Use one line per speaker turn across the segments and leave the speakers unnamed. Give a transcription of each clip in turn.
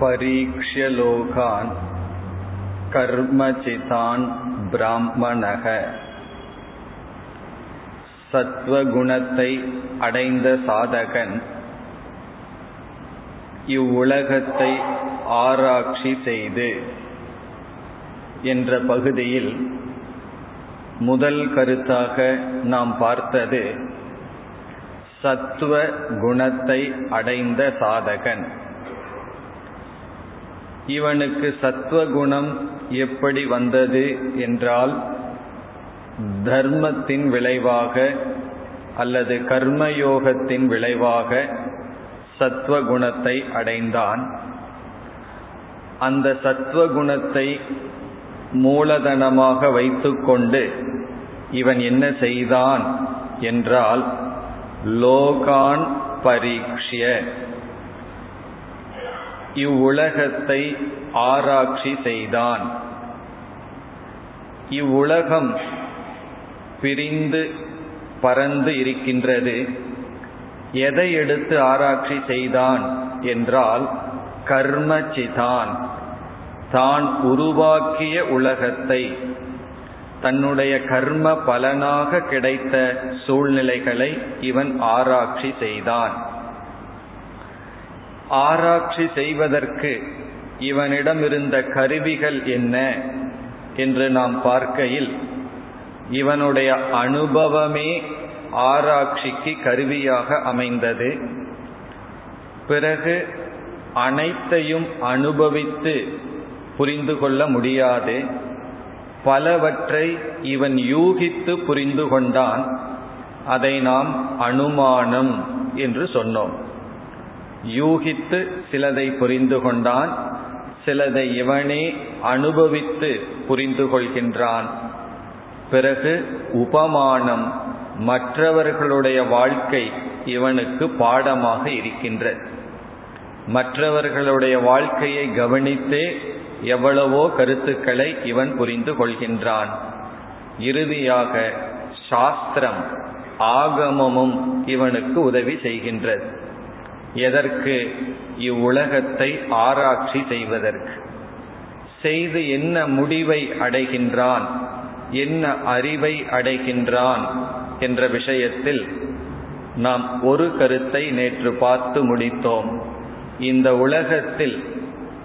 பரீட்சிய லோகான் கர்மஜிதான் பிராமணக. சத்வகுணத்தை அடைந்த சாதகன் இவ்வுலகத்தை ஆராய்ச்சி செய்து என்ற பகுதியில் முதல் கருத்தாக நாம் பார்த்தது சத்துவ குணத்தை அடைந்த சாதகன். இவனுக்கு சத்துவகுணம் எப்படி வந்தது என்றால் தர்மத்தின் விளைவாக அல்லது கர்மயோகத்தின் விளைவாக சத்வகுணத்தை அடைந்தான். அந்த சத்வகுணத்தை மூலதனமாக வைத்துக்கொண்டு இவன் என்ன செய்தான் என்றால் லோகான் பரீட்சிய இவ்வுலகத்தை ஆராய்ச்சி செய்தான். இவ்வுலகம் பிரிந்து பறந்து இருக்கின்றது. எதை எடுத்து ஆராய்ச்சி செய்தான் என்றால் கர்மச்சிதான். தான் உருவாக்கிய உலகத்தை தன்னுடைய கர்ம பலனாக கிடைத்த சூழ்நிலைகளை இவன் ஆராய்ச்சி செய்தான். ஆராய்ச்சி செய்வதற்கு இவனிடம் இருந்த கருவிகள் என்ன என்று நாம் பார்க்கையில் இவனுடைய அனுபவமே ஆராய்ச்சிக்கு கருவியாக அமைந்தது. பிறகு அனைத்தையும் அனுபவித்து புரிந்து கொள்ள முடியாது. பலவற்றை இவன் யூகித்து புரிந்து கொண்டான். அதை நாம் அனுமானம் என்று சொன்னோம். யூகித்து சிலதை புரிந்து கொண்டான் சிலதை இவனே அனுபவித்து புரிந்து கொள்கின்றான். பிறகு உபமானம் மற்றவர்களுடைய வாழ்க்கை இவனுக்கு பாடமாக இருக்கின்றது மற்றவர்களுடைய வாழ்க்கையை கவனித்தே எவ்வளவோ கருத்துக்களை இவன் புரிந்து கொள்கின்றான். இறுதியாக சாஸ்திரம் ஆகமமும் இவனுக்கு உதவி செய்கின்றது. எதற்கு? இவ்வுலகத்தை ஆராய்ச்சி செய்வதற்கு. செய்து என்ன முடிவை அடைகின்றான்? என்ன அறிவை அடைகின்றான்? என்ற விஷயத்தில் நாம் ஒரு கருத்தை நேற்று பார்த்து முடித்தோம். இந்த உலகத்தில்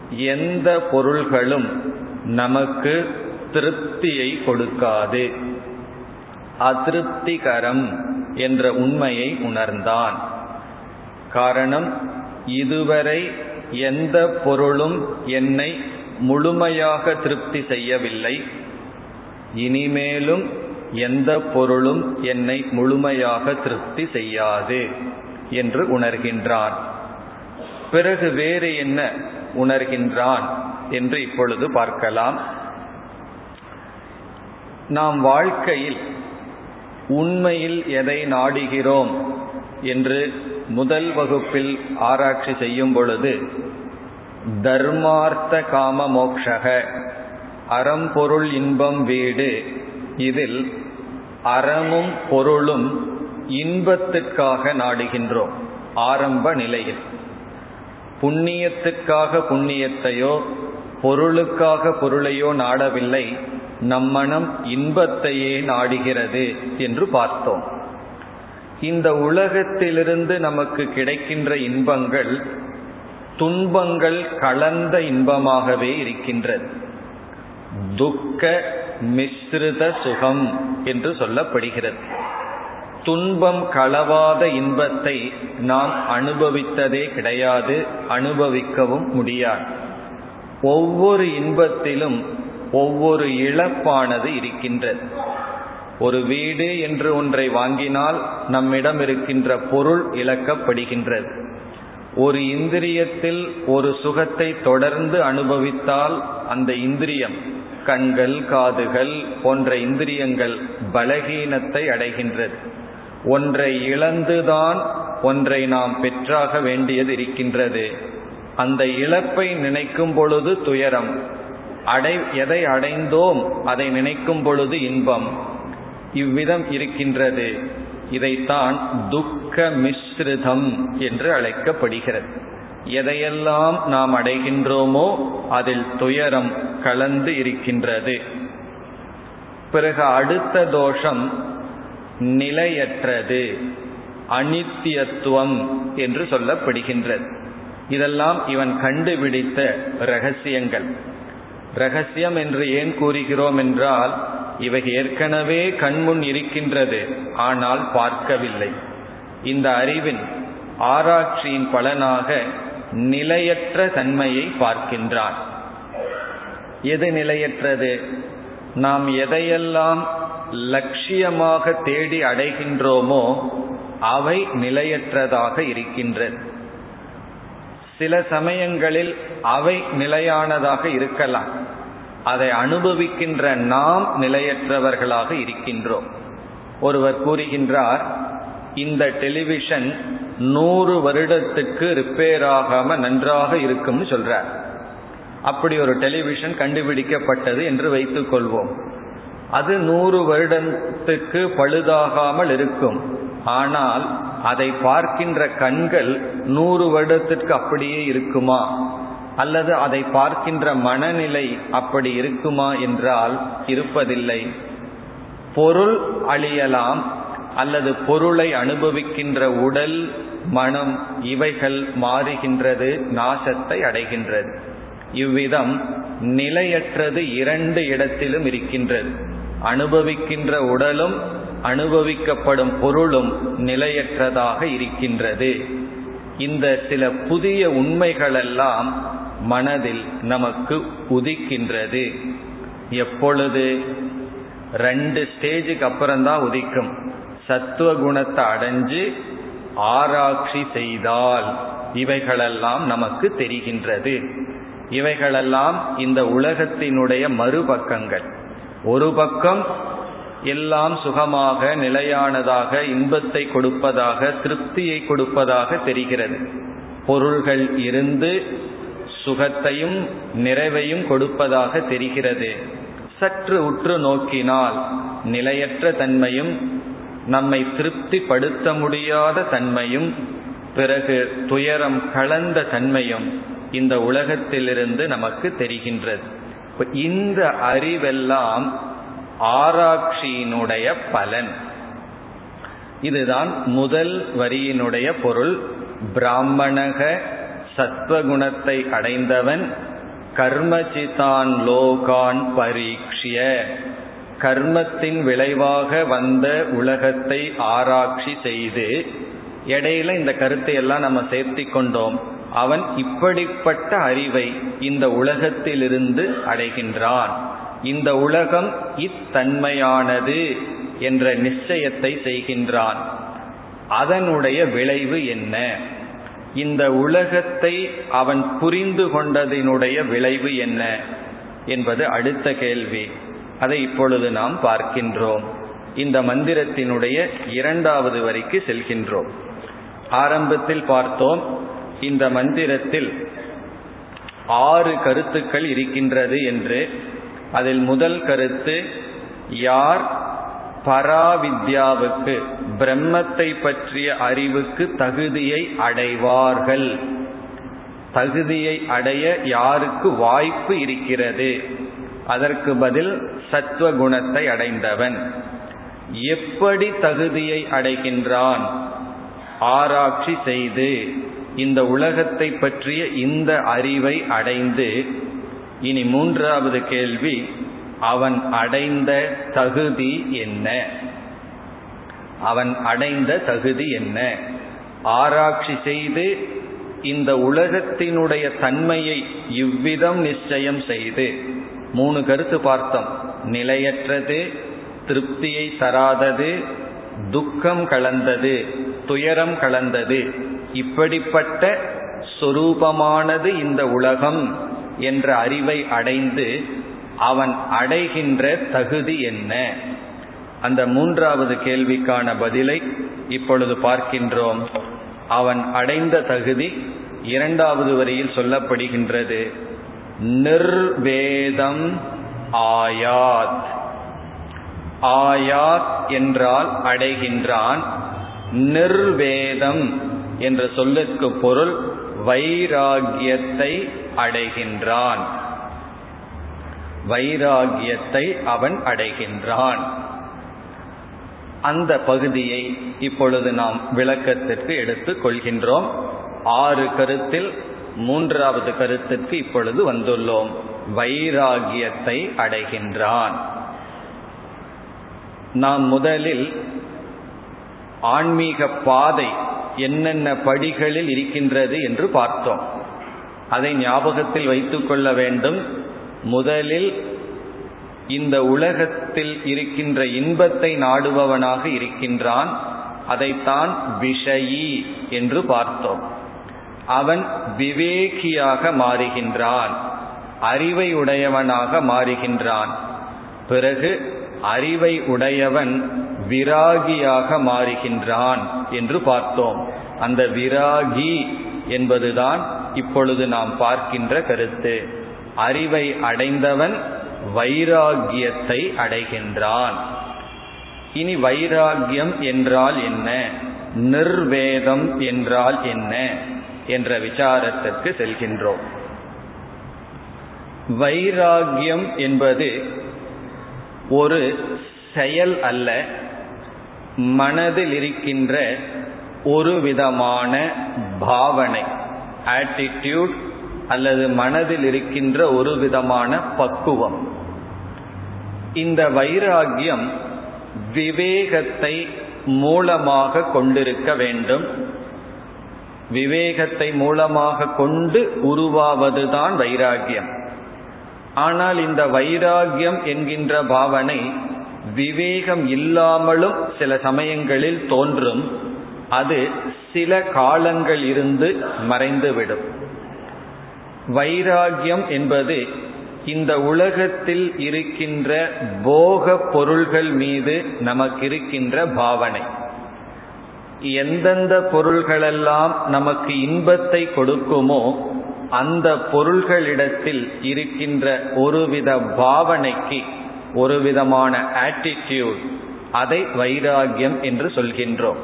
எந்த பொருள்களும் நமக்கு திருப்தியை கொடுக்காது. அதிருப்திகரம் என்ற உண்மையை உணர்ந்தான். காரணம் இதுவரை எந்த பொருளும் என்னை முழுமையாக திருப்தி செய்யவில்லை. இனிமேலும் எந்த பொருளும் என்னை முழுமையாக திருப்தி செய்யாது என்று உணர்கின்றான். பிறகு வேறு என்ன உணர்கின்றான் என்று இப்பொழுது பார்க்கலாம். நாம் வாழ்க்கையில் உண்மையில் எதை நாடுகிறோம்? என்று முதல் வகுப்பில் ஆராய்ச்சி செய்யும் பொழுது தர்மார்த்த காம மோக்ஷக அறம்பொருள் இன்பம் வீடு இதில் அறமும் பொருளும் இன்பத்துக்காக நாடுகின்றோம் ஆரம்ப நிலையில். புண்ணியத்துக்காக புண்ணியத்தையோ பொருளுக்காக பொருளையோ நாடவில்லை நம்மனம் இன்பத்தையே நாடுகிறது என்று பார்த்தோம். இந்த உலகத்திலிருந்து நமக்கு கிடைக்கின்ற இன்பங்கள் துன்பங்கள் கலந்த இன்பமாகவே இருக்கின்றது. துக்க மிஸ்ருத சுகம் என்று சொல்லப்படுகிறது. துன்பம் களவாத இன்பத்தை நாம் அனுபவித்ததே கிடையாது அனுபவிக்கவும் முடியாது. ஒவ்வொரு இன்பத்திலும் ஒவ்வொரு இழப்பானது இருக்கின்றது. ஒரு வீடு என்று ஒன்றை வாங்கினால் நம்மிடம் இருக்கின்ற பொருள் இழக்கப்படுகின்றது. ஒரு இந்திரியத்தில் ஒரு சுகத்தை தொடர்ந்து அனுபவித்தால் அந்த இந்திரியம் கண்கள் காதுகள் போன்ற இந்திரியங்கள் பலகீனத்தை அடைகின்றது. ஒன்றை இழந்துதான் ஒன்றை நாம் பெற்றாக வேண்டியது இருக்கின்றது. அந்த இழப்பை நினைக்கும் பொழுது துயரம். அடை எதை அடைந்தோம் அதை நினைக்கும் பொழுது இன்பம். இவ்விதம் இருக்கின்றது. இதைத்தான் துக்க மிஸ்ரிதம் என்று அழைக்கப்படுகிறது. எதையெல்லாம் நாம் அடைகின்றோமோ அதில் துயரம் கலந்து இருக்கின்றது. பிறகு அடுத்த தோஷம் நிலையற்றது அனித்தியத்துவம் என்று சொல்லப்படுகின்றது. இதெல்லாம் இவன் கண்டுபிடித்த ரகசியங்கள். ரகசியம் என்று ஏன் கூறுகிறோம் என்றால் இவை ஏற்கனவே கண்முன் இருக்கின்றது ஆனால் பார்க்கவில்லை. இந்த அறிவின் ஆராய்ச்சியின் பலனாக நிலையற்ற தன்மையை பார்க்கின்றான். எது நிலையற்றது? நாம் எதையெல்லாம் லட்சியமாக தேடி அடைகின்றோமோ அவை நிலையற்றதாக இருக்கின்றது. சில சமயங்களில் அவை நிலையானதாக இருக்கலாம். அதை அனுபவிக்கின்ற நாம் நிலையற்றவர்களாக இருக்கின்றோம். ஒருவர் கூறுகின்றார் இந்த டெலிவிஷன் நூறு வருடத்துக்கு ரிப்பேர் ஆகாம நன்றாக இருக்கும்னு சொல்றார். அப்படி ஒரு டெலிவிஷன் கண்டுபிடிக்கப்பட்டது என்று வைத்துக் கொள்வோம். அது நூறு வருடத்துக்கு பழுதாகாமல் இருக்கும். ஆனால் அதை பார்க்கின்ற கண்கள் நூறு வருடத்திற்கு அப்படியே இருக்குமா? அல்லது அதை பார்க்கின்ற மனநிலை அப்படி இருக்குமா என்றால் இருப்பதில்லை. பொருள் அழியலாம் அல்லது பொருளை அனுபவிக்கின்ற உடல் மனம் இவைகள் மாறுகின்றது நாசத்தை அடைகின்றது. இவ்விதம் நிலையற்றது இரண்டு இடத்திலும் இருக்கின்றது. அனுபவிக்கின்ற உடலும் அனுபவிக்கப்படும் பொருளும் நிலையற்றதாக இருக்கின்றது. இந்த சில புதிய உண்மைகளெல்லாம் மனதில் நமக்கு உதிக்கின்றது. எப்பொழுது? ரெண்டு ஸ்டேஜுக்கு அப்புறம்தான் உதிக்கும். சத்துவ குணத்தை அடைஞ்சு ஆராய்ச்சி செய்தால் இவைகளெல்லாம் நமக்கு தெரிகின்றது. இவைகளெல்லாம் இந்த உலகத்தினுடைய மறுபக்கங்கள். ஒரு பக்கம் எல்லாம் சுகமாக நிலையானதாக இன்பத்தை கொடுப்பதாக திருப்தியை கொடுப்பதாக தெரிகிறது. பொருள்கள் இருந்து சுகத்தையும் நிறைவையும் கொடுப்பதாக தெரிகிறது. சற்று உற்று நோக்கினால் நிலையற்ற தன்மையும் நம்மை திருப்திப்படுத்த முடியாத தன்மையும் பிறகு துயரம் கலந்த தன்மையும் இந்த உலகத்திலிருந்து நமக்கு தெரிகின்றது. இந்த அறிவெல்லாம் ஆராய்ச்சியினுடைய பலன். இதுதான் முதல் வரியினுடைய பொருள் பிராமணக சத்வகுணத்தை அடைந்தவன் கர்மசிதான் லோகான் பரீட்சிய கர்மத்தின் விளைவாக வந்த உலகத்தை ஆராய்ச்சி செய்து இடையில இந்த கருத்தை எல்லாம் நம்ம சேர்த்தி கொண்டோம். அவன் இப்படிப்பட்ட அறிவை இந்த உலகத்திலிருந்து அடைகின்றான். இந்த உலகம் இத்தன்மையானது என்ற நிச்சயத்தை செய்கின்றான். அதனுடைய விளைவு என்ன? இந்த உலகத்தை அவன் புரிந்து கொண்டதினுடைய விளைவு என்ன என்பது அடுத்த கேள்வி. அதை இப்பொழுது நாம் பார்க்கின்றோம். இந்த மந்திரத்தினுடைய இரண்டாவது வரிக்கு செல்கின்றோம். ஆரம்பத்தில் பார்த்தோம் இந்த மந்திரத்தில் ஆறு கருத்துக்கள் இருக்கின்றது என்று. அதில் முதல் கருத்து யார் பராவித்யாவுக்கு பிரம்மத்தை பற்றிய அறிவுக்கு தகுதியை அடைவார்கள். தகுதியை அடைய யாருக்கு வாய்ப்பு இருக்கிறது? அதற்கு பதில் சத்துவ குணத்தை அடைந்தவன். எப்படி தகுதியை அடைகின்றான்? ஆராய்ச்சி செய்து இந்த உலகத்தை பற்றிய இந்த அறிவை அடைந்து இனி மூன்றாவது கேள்வி அவன் அடைந்த தகுதி என்ன? அவன் அடைந்த தகுதி என்ன? ஆராய்ச்சி செய்து இந்த உலகத்தினுடைய தன்மையை இவ்விதம் நிச்சயம் செய்து. மூணு கருத்து பார்த்தோம். நிலையற்றது திருப்தியை தராதது துக்கம் கலந்தது துயரம் கலந்தது. இப்படிப்பட்ட சொரூபமானது இந்த உலகம் என்ற அறிவை அடைந்து அவன் அடைகின்ற தகுதி என்ன? அந்த மூன்றாவது கேள்விக்கான பதிலை இப்பொழுது பார்க்கின்றோம். அவன் அடைந்த தகுதி இரண்டாவது வரியில் சொல்லப்படுகின்றது. நிர்வேதம் ஆயாத். ஆயாத் என்றால் அடைகின்றான். நிர்வேதம் என்ற சொல்லுக்கு பொருள் வைராகியத்தை அடைகின்றான். வைராகியத்தை அவன் அடைகின்றான். அந்த பகுதியை இப்பொழுது நாம் விளக்கத்திற்கு எடுத்துக் கொள்கின்றோம். ஆறு கருத்தில் மூன்றாவது கருத்திற்கு இப்பொழுது வந்துள்ளோம். வைராகியத்தை அடைகின்றான். நாம் முதலில் ஆன்மீக பாதை என்னென்ன படிகளில் இருக்கின்றது என்று பார்த்தோம். அதை ஞாபகத்தில் வைத்துக்கொள்ள வேண்டும். முதலில் இந்த உலகத்தில் இருக்கின்ற இன்பத்தை நாடுபவனாக இருக்கின்றான். அதைத்தான் விஷயி என்று பார்த்தோம். அவன் விவேகியாக மாறுகின்றான். அறிவை உடையவனாக மாறுகின்றான். பிறகு அறிவை உடையவன் விராகியாக மாறுகின்றான் என்று பார்த்தோம். அந்த விராகி என்பதுதான் இப்பொழுது நாம் பார்க்கின்ற கருத்து. அறிவை அடைந்தவன் வைராகியத்தை அடைகின்றான். இனி வைராகியம் என்றால் என்ன? நிர்வேதம் என்றால் என்ன? என்ற விசாரத்திற்கு செல்கின்றோம். வைராகியம் என்பது ஒரு செயல் அல்ல மனதில் இருக்கின்ற ஒரு விதமான பாவனை ஆட்டிடியூட் அல்லது மனதில் இருக்கின்ற ஒரு விதமான பக்குவம். இந்த வைராகியம் விவேகத்தை மூலமாக கொண்டிருக்க வேண்டும். விவேகத்தை மூலமாக கொண்டு உருவாவதுதான் வைராகியம். ஆனால் இந்த வைராகியம் என்கின்ற பாவனை விவேகம் இல்லாமலும் சில சமயங்களில் தோன்றும். அது சில காலங்கள் இருந்து மறைந்துவிடும். வைராகியம் என்பது இந்த உலகத்தில் இருக்கின்ற போக பொருள்கள் மீது நமக்கு இருக்கின்ற பாவனை. எந்தெந்த பொருள்களெல்லாம் நமக்கு இன்பத்தை கொடுக்குமோ அந்த பொருள்களிடத்தில் இருக்கின்ற ஒருவித பாவனைக்கு ஒரு விதமான ஆட்டிடியூட் அதை வைராகியம் என்று சொல்கின்றோம்.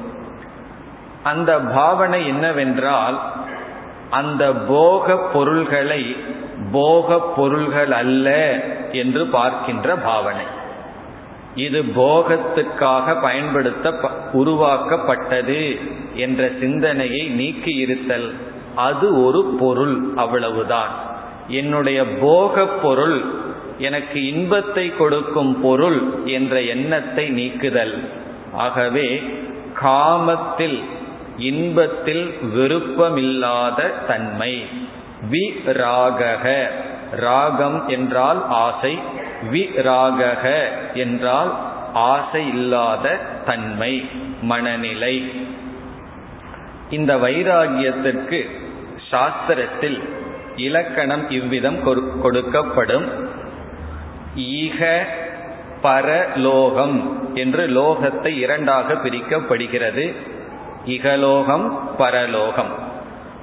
அந்த பாவனை என்னவென்றால் அந்த போக பொருள்களை போக பொருள்கள் அல்ல என்று பார்க்கின்ற பாவனை. இது போகத்துக்காக பயன்படுத்த உருவாக்கப்பட்டது என்ற சிந்தனையை நீக்கி இருத்தல். அது ஒரு பொருள் அவ்வளவுதான். என்னுடைய போக பொருள் எனக்கு இன்பத்தை கொடுக்கும் பொருள் என்ற எண்ணத்தை நீக்குதல். ஆகவே காமத்தில் இன்பத்தில் விருப்பமில்லாத தன்மை. வி ராகக ராகம் என்றால் ஆசை. வி ராகக என்றால் ஆசை இல்லாத தன்மை. மனநிலை. இந்த வைராகியத்திற்கு சாஸ்திரத்தில் இலக்கணம் இவ்விதம் கொடுக்கப்படும். ஈக பரலோகம் என்று லோகத்தை இரண்டாக பிரிக்கப்படுகிறது. இகலோகம் பரலோகம்.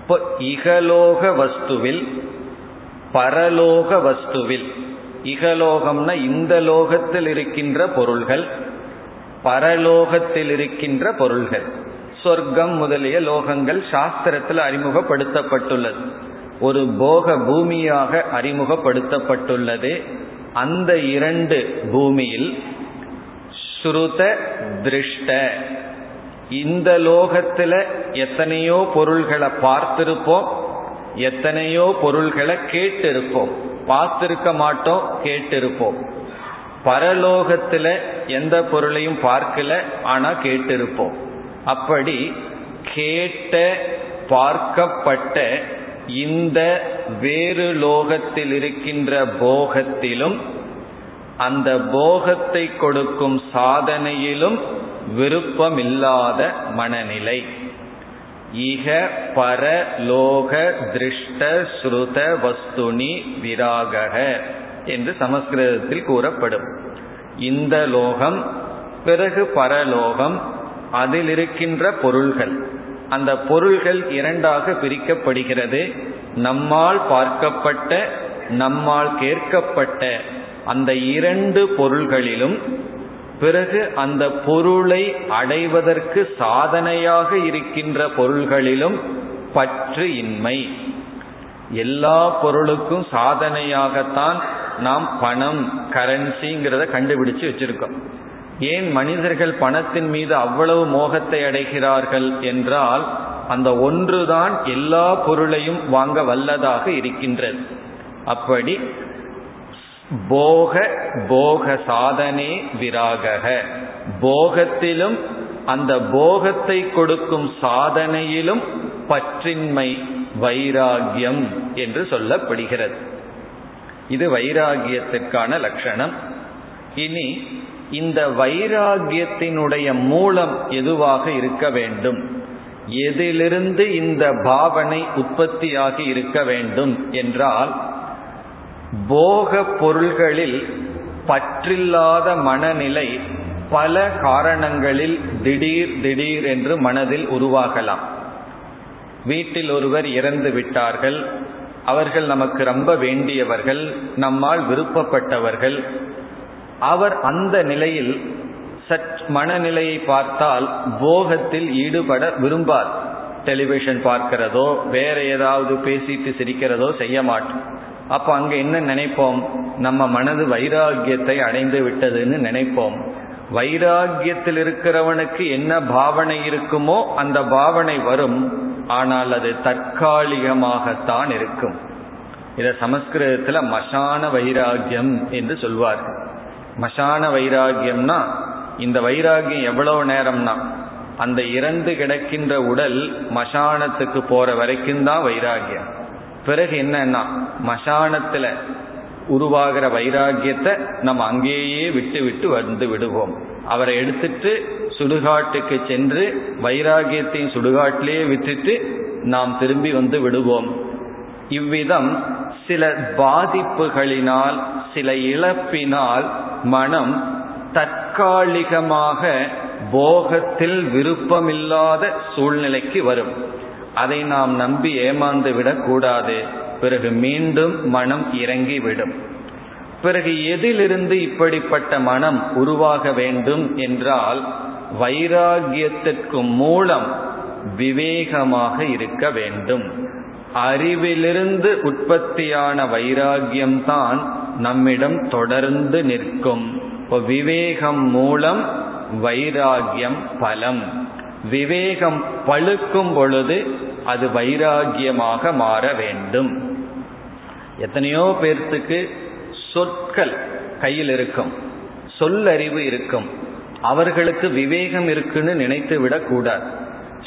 இப்போ இகலோக வஸ்துவில் பரலோக வஸ்துவில் இகலோகம்னா இந்த லோகத்தில் இருக்கின்ற பொருள்கள் பரலோகத்தில் இருக்கின்ற பொருள்கள். சொர்க்கம் முதலிய லோகங்கள் சாஸ்திரத்தில் அறிமுகப்படுத்தப்பட்டுள்ளது. ஒரு போக பூமியாக அறிமுகப்படுத்தப்பட்டுள்ளது. அந்த இரண்டு பூமியில் ஸ்ருத திருஷ்ட இந்த லோகத்துல எத்தனையோ பொருள்களை பார்த்திருப்போம் எத்தனையோ பொருள்களை கேட்டிருப்போம். பார்த்திருக்க மாட்டோம் கேட்டிருப்போம். பரலோகத்துல எந்த பொருளையும் பார்க்கல ஆனா கேட்டிருப்போம். அப்படி கேட்ட பார்க்கப்பட்ட இந்த வேறு லோகத்தில் இருக்கின்ற போகத்திலும் அந்த போகத்தை கொடுக்கும் சாதனையிலும் விருப்பமில்லாத மனநிலை. இக பர லோக திருஷ்ட ஸ்ருத வஸ்துனி விராகக என்று சமஸ்கிருதத்தில் கூறப்படும். இந்த லோகம் பிறகு பரலோகம் அதில் இருக்கின்ற பொருள்கள். அந்த பொருள்கள் இரண்டாக பிரிக்கப்படுகிறது. நம்மால் பார்க்கப்பட்ட நம்மால் கேட்கப்பட்ட அந்த இரண்டு பொருள்களிலும் பிறகு அந்த பொருளை அடைவதற்கு சாதனையாக இருக்கின்ற பொருள்களிலும் பற்று இன்மை. எல்லா பொருளுக்கும் சாதனையாகத்தான் நாம் பணம் கரன்சிங்கிறத கண்டுபிடிச்சு வச்சிருக்கோம். ஏன் மனிதர்கள் பணத்தின் மீது அவ்வளவு மோகத்தை அடைகிறார்கள் என்றால் அந்த ஒன்றுதான் எல்லா பொருளையும் வாங்க வல்லதாக இருக்கின்றது. அப்படி போக போக சாதனே விராகக. போகத்திலும் அந்த போகத்தை கொடுக்கும் சாதனையிலும் பற்றின்மை வைராகியம் என்று சொல்லப்படுகிறது. இது வைராகியத்திற்கான லட்சணம். இனி இந்த வைராகியத்தினுடைய மூலம் எதுவாக இருக்க வேண்டும்? எதிலிருந்து இந்த பாவனை உற்பத்தியாகி இருக்க வேண்டும் என்றால் போக பொருள்களில் பற்றில்லாத மனநிலை பல காரணங்களில் திடீர் திடீர் என்று மனதில் உருவாகலாம். வீட்டில் ஒருவர் இறந்து விட்டார்கள். அவர்கள் நமக்கு ரொம்ப வேண்டியவர்கள் நம்மால் விருப்பப்பட்டவர்கள். அவர் அந்த நிலையில் சற் மனநிலையை பார்த்தால் போகத்தில் ஈடுபட விரும்பார். டெலிவிஷன் பார்க்கிறதோ வேற ஏதாவது பேசிட்டு சிரிக்கிறதோ செய்ய மாட்டோம் அப்போ அங்க என்ன நினைப்போம்? நம்ம மனது வைராகியத்தை அடைந்து விட்டதுன்னு நினைப்போம். வைராகியத்தில் இருக்கிறவனுக்கு என்ன பாவனை இருக்குமோ அந்த பாவனை வரும். ஆனால் அது தற்காலிகமாகத்தான் இருக்கும். இதை சமஸ்கிருதத்துல மசான வைராகியம் என்று சொல்வார்கள். மசான வைராகியம்னா இந்த வைராகியம் எவ்வளவு நேரம்னா அந்த இறந்து கிடக்கின்ற உடல் மசானத்துக்கு போற வரைக்கும் தான் வைராகியம் பிறகு என்னன்னா மசானத்துல உருவாகிற வைராகியத்தை நம்ம அங்கேயே விட்டு விட்டு வந்து விடுவோம். அவரை எடுத்துட்டு சுடுகாட்டுக்கு சென்று வைராகியத்தையும் சுடுகாட்டிலேயே விட்டுட்டு நாம் திரும்பி வந்து விடுவோம். இவ்விதம் சில பாதிப்புகளினால் சில இழப்பினால் மனம் தற்காலிகமாக போகத்தில் விருப்பமில்லாத சூழ்நிலைக்கு வரும். அதை நாம் நம்பி ஏமாந்து விடக்கூடாது பிறகு மீண்டும் மனம் இறங்கிவிடும். பிறகு எதிலிருந்து இப்படிப்பட்ட மனம் உருவாக வேண்டும் என்றால் வைராகியத்திற்கு மூலம் விவேகமாக இருக்க வேண்டும். அறிவிலிருந்து உற்பத்தியான வைராகியம்தான் நம்மிடம் தொடர்ந்து நிற்கும். விவேகம் மூலம் வைராகியம் பலம். விவேகம் பழுக்கும் பொழுது அது வைராகியமாக மாற வேண்டும். எத்தனையோ பேர்த்துக்கு சொற்கள் கையில் இருக்கும் சொல்லறிவு இருக்கும். அவர்களுக்கு விவேகம் இருக்குன்னு நினைத்து விடக்கூடாது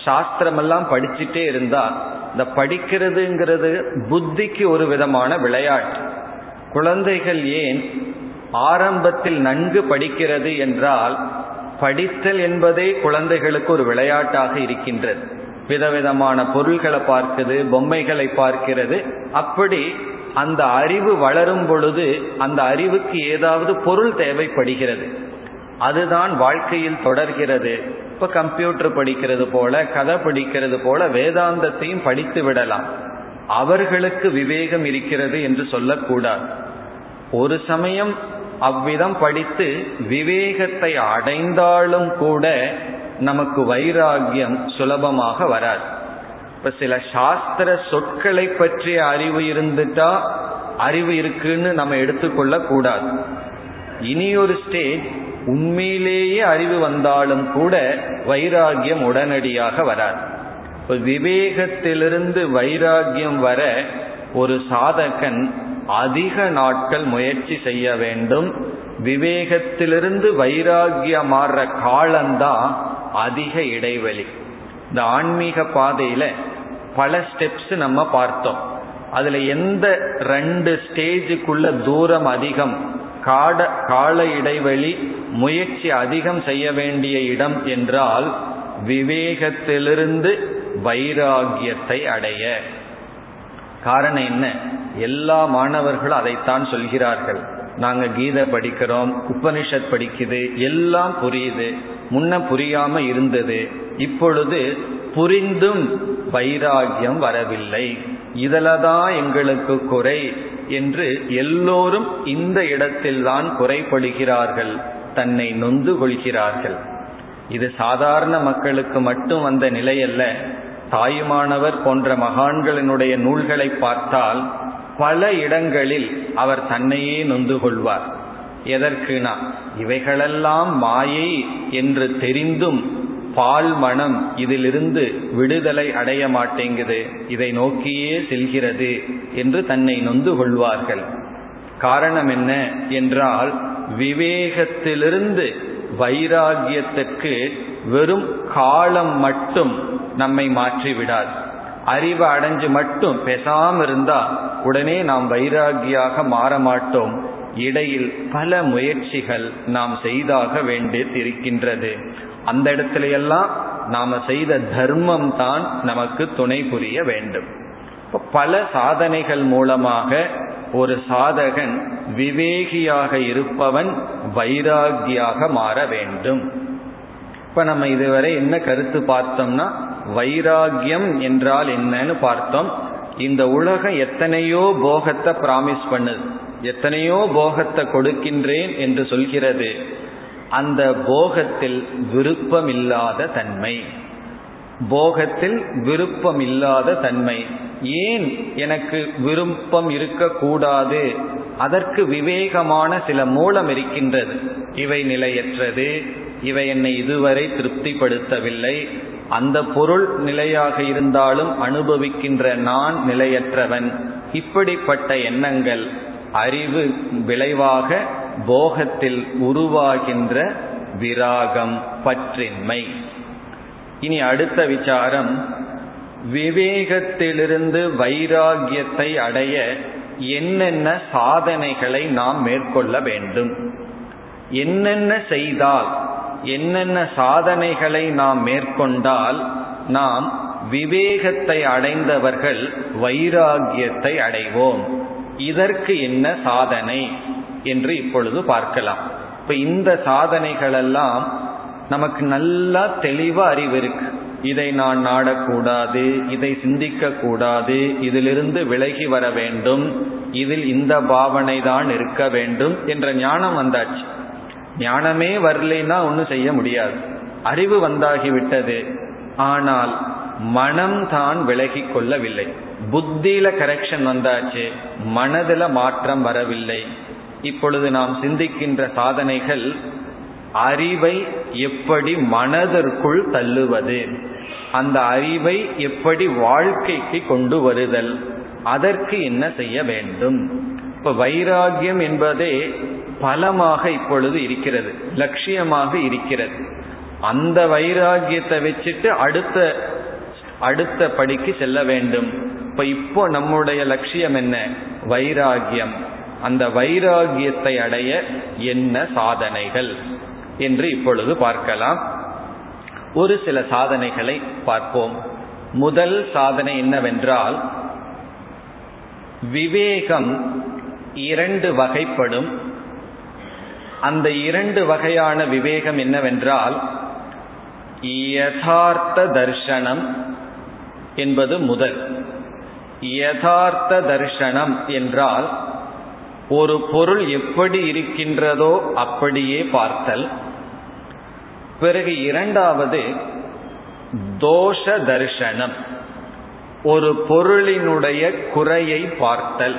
சாஸ்திரமெல்லாம் படிச்சுட்டே இருந்தா இந்த படிக்கிறதுங்கிறது புத்திக்கு ஒரு விதமான விளையாட்டு. குழந்தைகள் ஏன் ஆரம்பத்தில் நன்கு படிக்கிறது என்றால் படித்தல் என்பதே குழந்தைகளுக்கு ஒரு விளையாட்டாக இருக்கின்றது. விதவிதமான பொருள்களை பார்க்குது பொம்மைகளை பார்க்கிறது. அப்படி அந்த அறிவு வளரும் பொழுது அந்த அறிவுக்கு ஏதாவது பொருள் தேவைப்படுகிறது. அதுதான் வாழ்க்கையில் தொடர்கிறது. இப்ப கம்ப்யூட்டர் படிக்கிறது போல கதை படிக்கிறது போல வேதாந்தத்தையும் படித்து விடலாம். அவர்களுக்கு விவேகம் இருக்கிறது என்று சொல்லக்கூடாது. ஒரு சமயம் அவ்விதம் படித்து விவேகத்தை அடைந்தாலும் கூட நமக்கு வைராகியம் சுலபமாக வராது. இப்ப சில சாஸ்திர சொற்களை பற்றிய அறிவு இருந்துட்டா அறிவு இருக்குன்னு நம்ம எடுத்துக்கொள்ள கூடாது. இனி ஒரு ஸ்டேஜ் உண்மையிலேயே அறிவு வந்தாலும் கூட வைராகியம் உடனடியாக வராது. விவேகத்திலிருந்து வைராகியம் வர ஒரு சாதகன் அதிக நாட்கள் முயற்சி செய்ய வேண்டும். விவேகத்திலிருந்து வைராகியம் மாறுற காலம்தான் அதிக இடைவெளி. இந்த ஆன்மீக பாதையில பல ஸ்டெப்ஸ் நம்ம பார்த்தோம். அதுல எந்த ரெண்டு ஸ்டேஜுக்குள்ள தூரம் அதிகம் காட கால இடைவெளி முயற்சி அதிகம் செய்ய வேண்டிய இடம் என்றால் விவேகத்திலிருந்து வைராகியத்தை அடைய. காரணம் என்ன? எல்லா மாணவர்களும் அதைத்தான் சொல்கிறார்கள். நாங்க கீதை படிக்கிறோம் உபனிஷத் படிக்குது எல்லாம் புரியுது. முன்ன புரியாம இருந்தது. இப்பொழுது புரிந்தும் வைராகியம் வரவில்லை. இதில்தான் எங்களுக்கு குறை என்று எல்லோரும் இந்த இடத்தில்தான் குறைபடுகிறார்கள். தன்னை நொந்து கொள்கிறார்கள். இது சாதாரண மக்களுக்கு மட்டும் வந்த நிலை அல்ல தாயுமானவர் போன்ற மகான்களினுடைய நூல்களை பார்த்தால் பல இடங்களில் அவர் தன்னையே நொந்து கொள்வார். எதற்குனா இவைகளெல்லாம் மாயை என்று தெரிந்தும் பால் மனம் இதிலிருந்து விடுதலை அடைய மாட்டேங்குது. இதை நோக்கியே செல்கிறது என்று தன்னை நொந்து கொள்வார்கள். காரணம் என்ன என்றால் விவேகத்திலிருந்து வைராகியத்திற்கு வெறும் காலம் மட்டும் நம்மை மாற்றிவிடாது. அறிவு அடைஞ்சு மட்டும் பெசாம இருந்தா உடனே நாம் வைராகியாக மாற மாட்டோம் இடையில் பல முயற்சிகள் நாம் செய்தாக வேண்டியது இருக்கின்றது அந்த இடத்துல எல்லாம் நாம செய்த தர்மம் தான் நமக்கு துணை புரிய வேண்டும். பல சாதனைகள் மூலமாக ஒரு சாதகன் விவேகியாக இருப்பவன் வைராகியாக மாற வேண்டும். இப்ப நம்ம இதுவரை என்ன கருத்து பார்த்தோம்னா வைராகியம் என்றால் என்னன்னு பார்த்தோம். இந்த உலகம் எத்தனையோ போகத்தை பிராமிஸ் பண்ணுது. எத்தனையோ போகத்தை கொடுக்கின்றேன் என்று சொல்கிறது. அந்த போகத்தில் விருப்பமில்லாத தன்மை. போகத்தில் விருப்பம் இல்லாத தன்மை. ஏன் எனக்கு விருப்பம் இருக்கக்கூடாது? அதற்கு விவேகமான சில மூலம் இருக்கின்றது. இவை நிலையற்றது. இவை என்னை இதுவரை திருப்திப்படுத்தவில்லை. அந்த பொருள் நிலையாக இருந்தாலும் அனுபவிக்கின்ற நான் நிலையற்றவன். இப்படிப்பட்ட எண்ணங்கள் அறிவு விளைவாக போகத்தில் உருவாகின்ற விராகம் பற்றின்மை. இனி அடுத்த விசாரம் விவேகத்திலிருந்து வைராகியத்தை அடைய என்னென்ன சாதனைகளை நாம் மேற்கொள்ள வேண்டும்? என்னென்ன செய்தால் என்னென்ன சாதனைகளை நாம் மேற்கொண்டால் நாம் விவேகத்தை அடைந்தவர்கள் வைராகியத்தை அடைவோம். இதற்கு என்ன சாதனை என்று இப்பொழுது பார்க்கலாம். இப்ப இந்த சாதனைகளெல்லாம் நமக்கு நல்லா தெளிவா அறிவு இருக்கு. இதை நான் நாடக்கூடாது இதை சிந்திக்க கூடாது இதிலிருந்து விலகி வர வேண்டும் இதில் இந்த பாவனை தான் இருக்க வேண்டும் என்ற ஞானம் வந்தாச்சு. ஞானமே வரலைன்னா ஒன்றும் செய்ய முடியாது. அறிவு வந்தாகிவிட்டது. ஆனால் மனம் தான் விலகி கொள்ளவில்லை. புத்தியில கரெக்ஷன் வந்தாச்சு மனதில் மாற்றம் வரவில்லை. இப்பொழுது நாம் சிந்திக்கின்ற சாதனைகள் அறிவை எப்படி மனதிற்குள் தள்ளுவது அந்த அறிவை எப்படி வாழ்க்கைக்கு கொண்டு வருதல் அதற்கு என்ன செய்ய வேண்டும்? இப்ப வைராகியம் என்பதே பலமாக இப்பொழுது இருக்கிறது லட்சியமாக இருக்கிறது. அந்த வைராகியத்தை வச்சுட்டு அடுத்த அடுத்த படிக்கு செல்ல வேண்டும். இப்ப இப்போ நம்முடைய லட்சியம் என்ன? வைராகியம். அந்த வைராகியத்தை அடைய என்ன சாதனைகள் என்று இப்பொழுது பார்க்கலாம். ஒரு சில சாதனைகளை பார்ப்போம். முதல் சாதனை என்னவென்றால் விவேகம் இரண்டு வகைப்படும். அந்த இரண்டு வகையான விவேகம் என்னவென்றால் யதார்த்த தர்ஷனம் என்பது முதல். யதார்த்த தர்ஷனம் என்றால் ஒரு பொருள் எப்படி இருக்கின்றதோ அப்படியே பார்த்தல். பிறகு இரண்டாவது தோஷ தர்ஷனம். ஒரு பொருளினுடைய குறையை பார்த்தல்.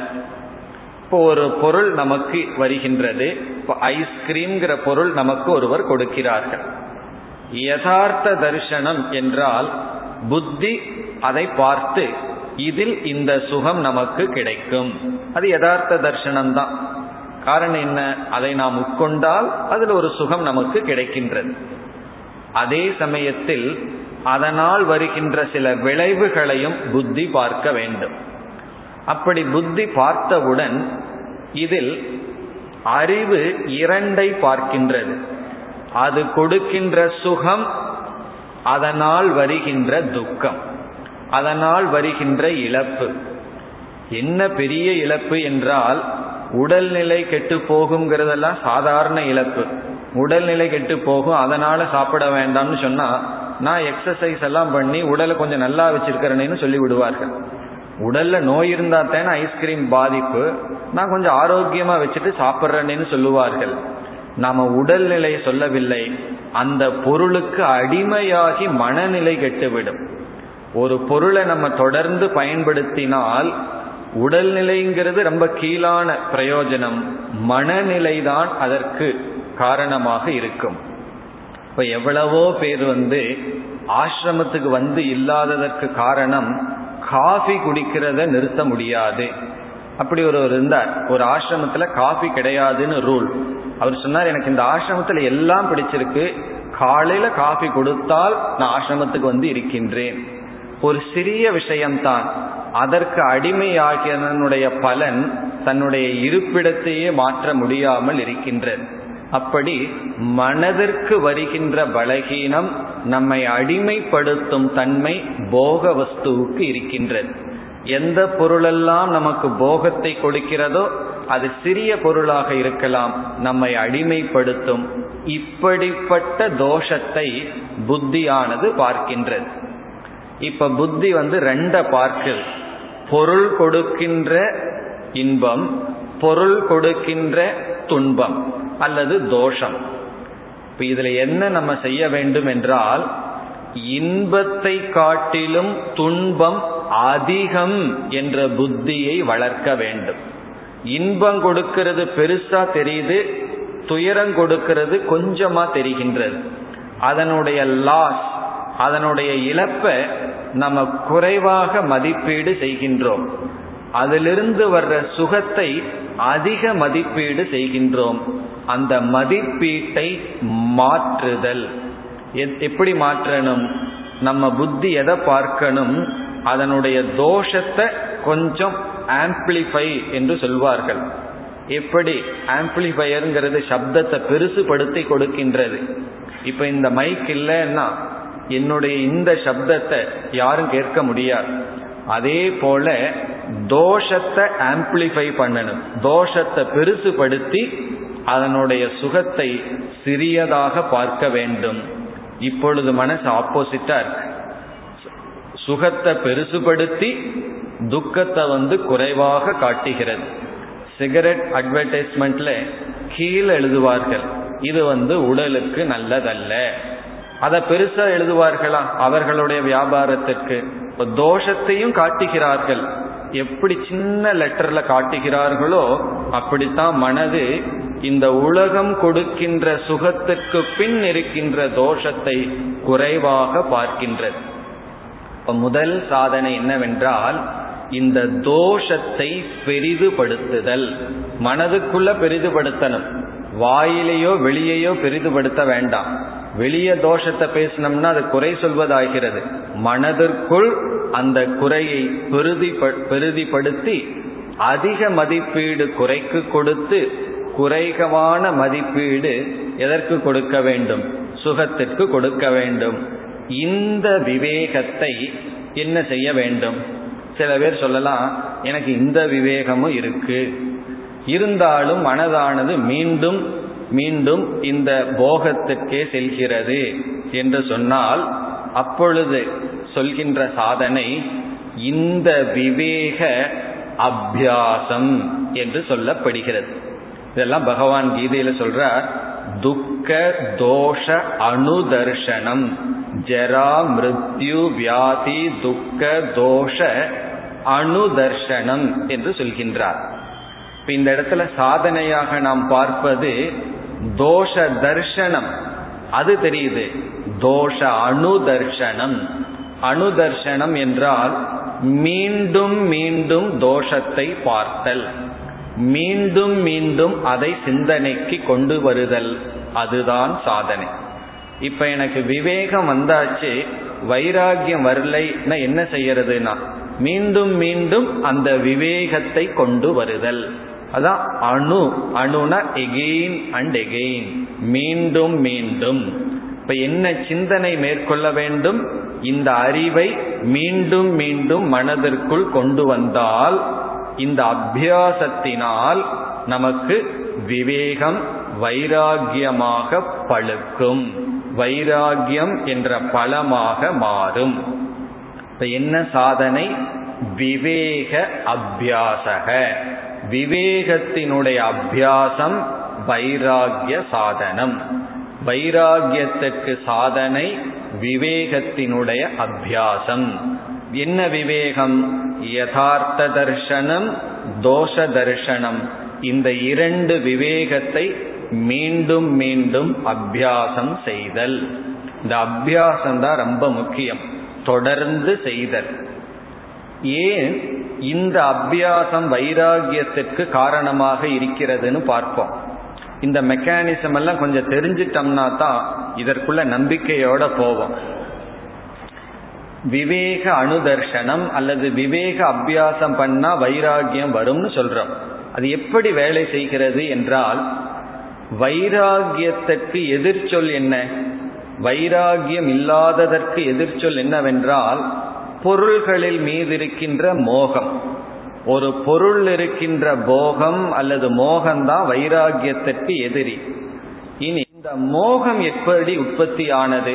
இப்போ ஒரு பொருள் நமக்கு வருகின்றது. இப்போ ஐஸ்கிரீம்ங்கிற பொருள் நமக்கு ஒருவர் கொடுக்கிறார்கள். யதார்த்த தரிசனம் என்றால் புத்தி அதை பார்த்து இதில் இந்த சுகம் நமக்கு கிடைக்கும். அது யதார்த்த தரிசனம் தான் காரணம் என்ன? அதை நாம் உட்கொண்டால் அதில் ஒரு சுகம் நமக்கு கிடைக்கின்றது. அதே சமயத்தில் அதனால் வருகின்ற சில விளைவுகளையும் புத்தி பார்க்க வேண்டும். அப்படி புத்தி பார்த்தவுடன் இதில் அறிவு இரண்டை பார்க்கின்றது. அது கொடுக்கின்ற சுகம் அதனால் வருகின்ற துக்கம் அதனால் வருகின்ற இழப்பு. என்ன பெரிய இழப்பு என்றால் உடல்நிலை கெட்டு போகுங்கிறதெல்லாம் சாதாரண இழப்பு. உடல்நிலை கெட்டு போகும் அதனால சாப்பிட வேண்டாம்னு சொன்னா நான் எக்ஸசைஸ் எல்லாம் பண்ணி உடலை கொஞ்சம் நல்லா வச்சிருக்கிறேன்னு சொல்லி விடுவார்கள் உடல்ல நோய் இருந்தா தானே ஐஸ்கிரீம் பாதிப்பு? நான் கொஞ்சம் ஆரோக்கியமா வச்சுட்டு சாப்பிட்றேன்னு சொல்லுவார்கள். நாம உடல்நிலை சொல்லவில்லை. அந்த பொருளுக்கு அடிமையாகி மனநிலை கெட்டுவிடும். ஒரு பொருளை நம்ம தொடர்ந்து பயன்படுத்தினால் உடல்நிலைங்கிறது ரொம்ப கீழான பிரயோஜனம். மனநிலைதான் அதற்கு காரணமாக இருக்கும். இப்ப எவ்வளவோ பேர் வந்து ஆசிரமத்துக்கு வந்து இல்லாததற்கு காரணம் காஃபி குடிக்கிறத நிறுத்த முடியாது. அப்படி ஒருவர் இருந்தார். ஒரு ஆசிரமத்துல காஃபி கிடையாதுன்னு ரூல். அவர் சொன்னார் எனக்கு இந்த ஆசிரமத்துல எல்லாம் பிடிச்சிருக்கு. காலையில காஃபி கொடுத்தால் நான் ஆசிரமத்துக்கு வந்து இருக்கின்றேன். ஒரு சிறிய விஷயம்தான். அதற்கு அடிமையாகியனுடைய பலன் தன்னுடைய இருப்பிடத்தையே மாற்ற முடியாமல் இருக்கின்றது. அப்படி மனதிற்கு வருகின்ற பலகீனம் நம்மை அடிமைப்படுத்தும் தன்மை போக வஸ்துவுக்கு இருக்கின்றது. எந்த பொருளெல்லாம் நமக்கு போகத்தை கொடுக்கிறதோ அது சிறிய பொருளாக இருக்கலாம் நம்மை அடிமைப்படுத்தும். இப்படிப்பட்ட தோஷத்தை புத்தியானது பார்க்கின்றது. இப்ப புத்தி வந்து ரெண்ட பார்க்குது பொருள் கொடுக்கின்ற இன்பம் பொருள் கொடுக்கின்ற துன்பம். அல்லது தோஷம். இப்ப இதுல என்ன நம்ம செய்ய வேண்டும் என்றால் இன்பத்தை காட்டிலும் துன்பம் அதிகம் என்ற புத்தியை வளர்க்க வேண்டும். இன்பம் கொடுக்கிறது பெருசா தெரியுது துயரம் கொடுக்கிறது கொஞ்சமா தெரிகின்றது. அதனுடைய லாஸ் அதனுடைய இழப்பை நம்ம குறைவாக மதிப்பீடு செய்கின்றோம். அதிலிருந்து வர்ற சுகத்தை அதிக மதிப்பீடு செய்கின்றோம். அந்த மதிப்பீட்டை மாற்றுதல். எப்படி மாற்றணும்? நம்ம புத்தி எதை பார்க்கணும்? அதனுடைய தோஷத்தை கொஞ்சம் ஆம்பிளிஃபை என்று சொல்வார்கள். எப்படி? ஆம்பிளிஃபையருங்கிறது சப்தத்தை பெருசுபடுத்தி கொடுக்கின்றது. இப்போ இந்த மைக் இல்லைன்னா என்னுடைய இந்த சப்தத்தை யாரும் கேட்க முடியாது. அதே போல தோஷத்தை ஆம்பிளிஃபை பண்ணணும். தோஷத்தை பெருசுபடுத்தி அதனுடைய சுகத்தை சிறியதாக பார்க்க வேண்டும். இப்பொழுது மனசு ஆப்போசிட்டா இருக்கு. சுகத்தை பெருசுபடுத்தி துக்கத்தை வந்து குறைவாக காட்டுகிறது. சிகரெட் அட்வர்டைஸ்மெண்ட்ல கீழே எழுதுவார்கள். இது வந்து உடலுக்கு நல்லதல்ல. அதை பெருசா எழுதுவார்களா? அவர்களுடைய வியாபாரத்திற்கு. தோஷத்தையும் காட்டுகிறார்கள். எப்படி சின்ன லெட்டர்ல காட்டுகிறார்களோ அப்படித்தான் மனது இந்த உலகம் கொடுக்கின்ற சுகத்துக்கு பின் இருக்கின்ற தோஷத்தை குறைவாக பார்க்கின்றது. இப்ப முதல் சாதனை என்னவென்றால் இந்த தோஷத்தை பெரிதுபடுத்துதல். மனதுக்குள்ள பெரிதுபடுத்தணும். வாயிலேயோ வெளியேயோ பெரிதுபடுத்த வேண்டாம். வெளியே தோஷத்தை பேசினோம்னா அது குறை சொல்வதாகிறது. மனதிற்குள் அந்த குறையை பெருதி பெருதிப்படுத்தி அதிக மதிப்பீடு குறைக்கு கொடுத்து குறைகமான மதிப்பீடு எதற்கு கொடுக்க வேண்டும்? சுகத்திற்கு கொடுக்க வேண்டும். இந்த விவேகத்தை என்ன செய்ய வேண்டும்? சில பேர் சொல்லலாம் எனக்கு இந்த விவேகமும் இருக்கு. இருந்தாலும் மனதானது மீண்டும் மீண்டும் இந்த போகத்திற்கே செல்கிறது என்று சொன்னால் அப்பொழுது சொல்கின்ற சாதனை இந்த விவேக அபியாசம் என்று சொல்லப்படுகிறது. இதெல்லாம் பகவான் கீதையில சொல்றார் துக்க தோஷ அனுதர்ஷனம் ஜரா மிருத்யு வியாதி துக்க தோஷ அனுதர்ஷனம் என்று சொல்கின்றார். இந்த இடத்துல சாதனையாக நாம் பார்ப்பது தோஷ தர்ஷனம். அது தெரியுது. தோஷ அணுதர்ஷனம். அணுதர்ஷனம் என்றால் மீண்டும் மீண்டும் தோஷத்தை பார்த்தல். மீண்டும் மீண்டும் அதை சிந்தனைக்கு கொண்டு வருதல் அதுதான் சாதனை. இப்ப எனக்கு விவேகம் வந்தாச்சு வைராகியம் வரலைன்னா என்ன செய்யறதுனா மீண்டும் மீண்டும் அந்த விவேகத்தை கொண்டு வருதல். அதான் அணு அணுனா எகெயின் அண்ட் எகெயின் மீண்டும் மீண்டும். இப்ப என்ன சிந்தனை மேற்கொள்ள வேண்டும்? இந்த அறிவை மீண்டும் மீண்டும் மனதிற்குள் கொண்டு வந்தால் இந்த அபியாசத்தினால் நமக்கு விவேகம் வைராகியமாக பழுக்கும். வைராகியம் என்ற பலமாக மாறும். இப்ப என்ன சாதனை? விவேக அபியாசக. விவேகத்தினுடைய அபியாசம் வைராகிய சாதனம். வைராகியத்துக்கு சாதனை விவேகத்தினுடைய அபியாசம். என்ன விவேகம்? யதார்த்த தர்ஷனம் தோஷ தர்ஷனம் இந்த இரண்டு விவேகத்தை மீண்டும் மீண்டும் அபியாசம் செய்தல். இந்த அபியாசம் தான் ரொம்ப முக்கியம். தொடர்ந்து செய்தல். ஏன் இந்த அபியாசம் வைராகியத்திற்கு காரணமாக இருக்கிறதுன்னு பார்ப்போம். இந்த மெக்கானிசம் எல்லாம் கொஞ்சம் தெரிஞ்சிட்டோம்னா தான் இதற்குள்ள நம்பிக்கையோட போவோம். விவேக அணுதர்ஷனம் அல்லது விவேக அபியாசம் பண்ணா வைராகியம் வரும்னு சொல்றோம். அது எப்படி வேலை செய்கிறது என்றால் வைராகியத்திற்கு எதிர்ச்சொல் என்ன? வைராகியம் இல்லாததற்கு எதிர்ச்சொல் என்னவென்றால் பொருள்களில் மீது இருக்கின்ற மோகம். ஒரு பொருள் இருக்கின்ற போகம் அல்லது மோகம்தான் வைராகியத்திற்கு எதிரி. இனி இந்த மோகம் எப்படி உற்பத்தி ஆனது?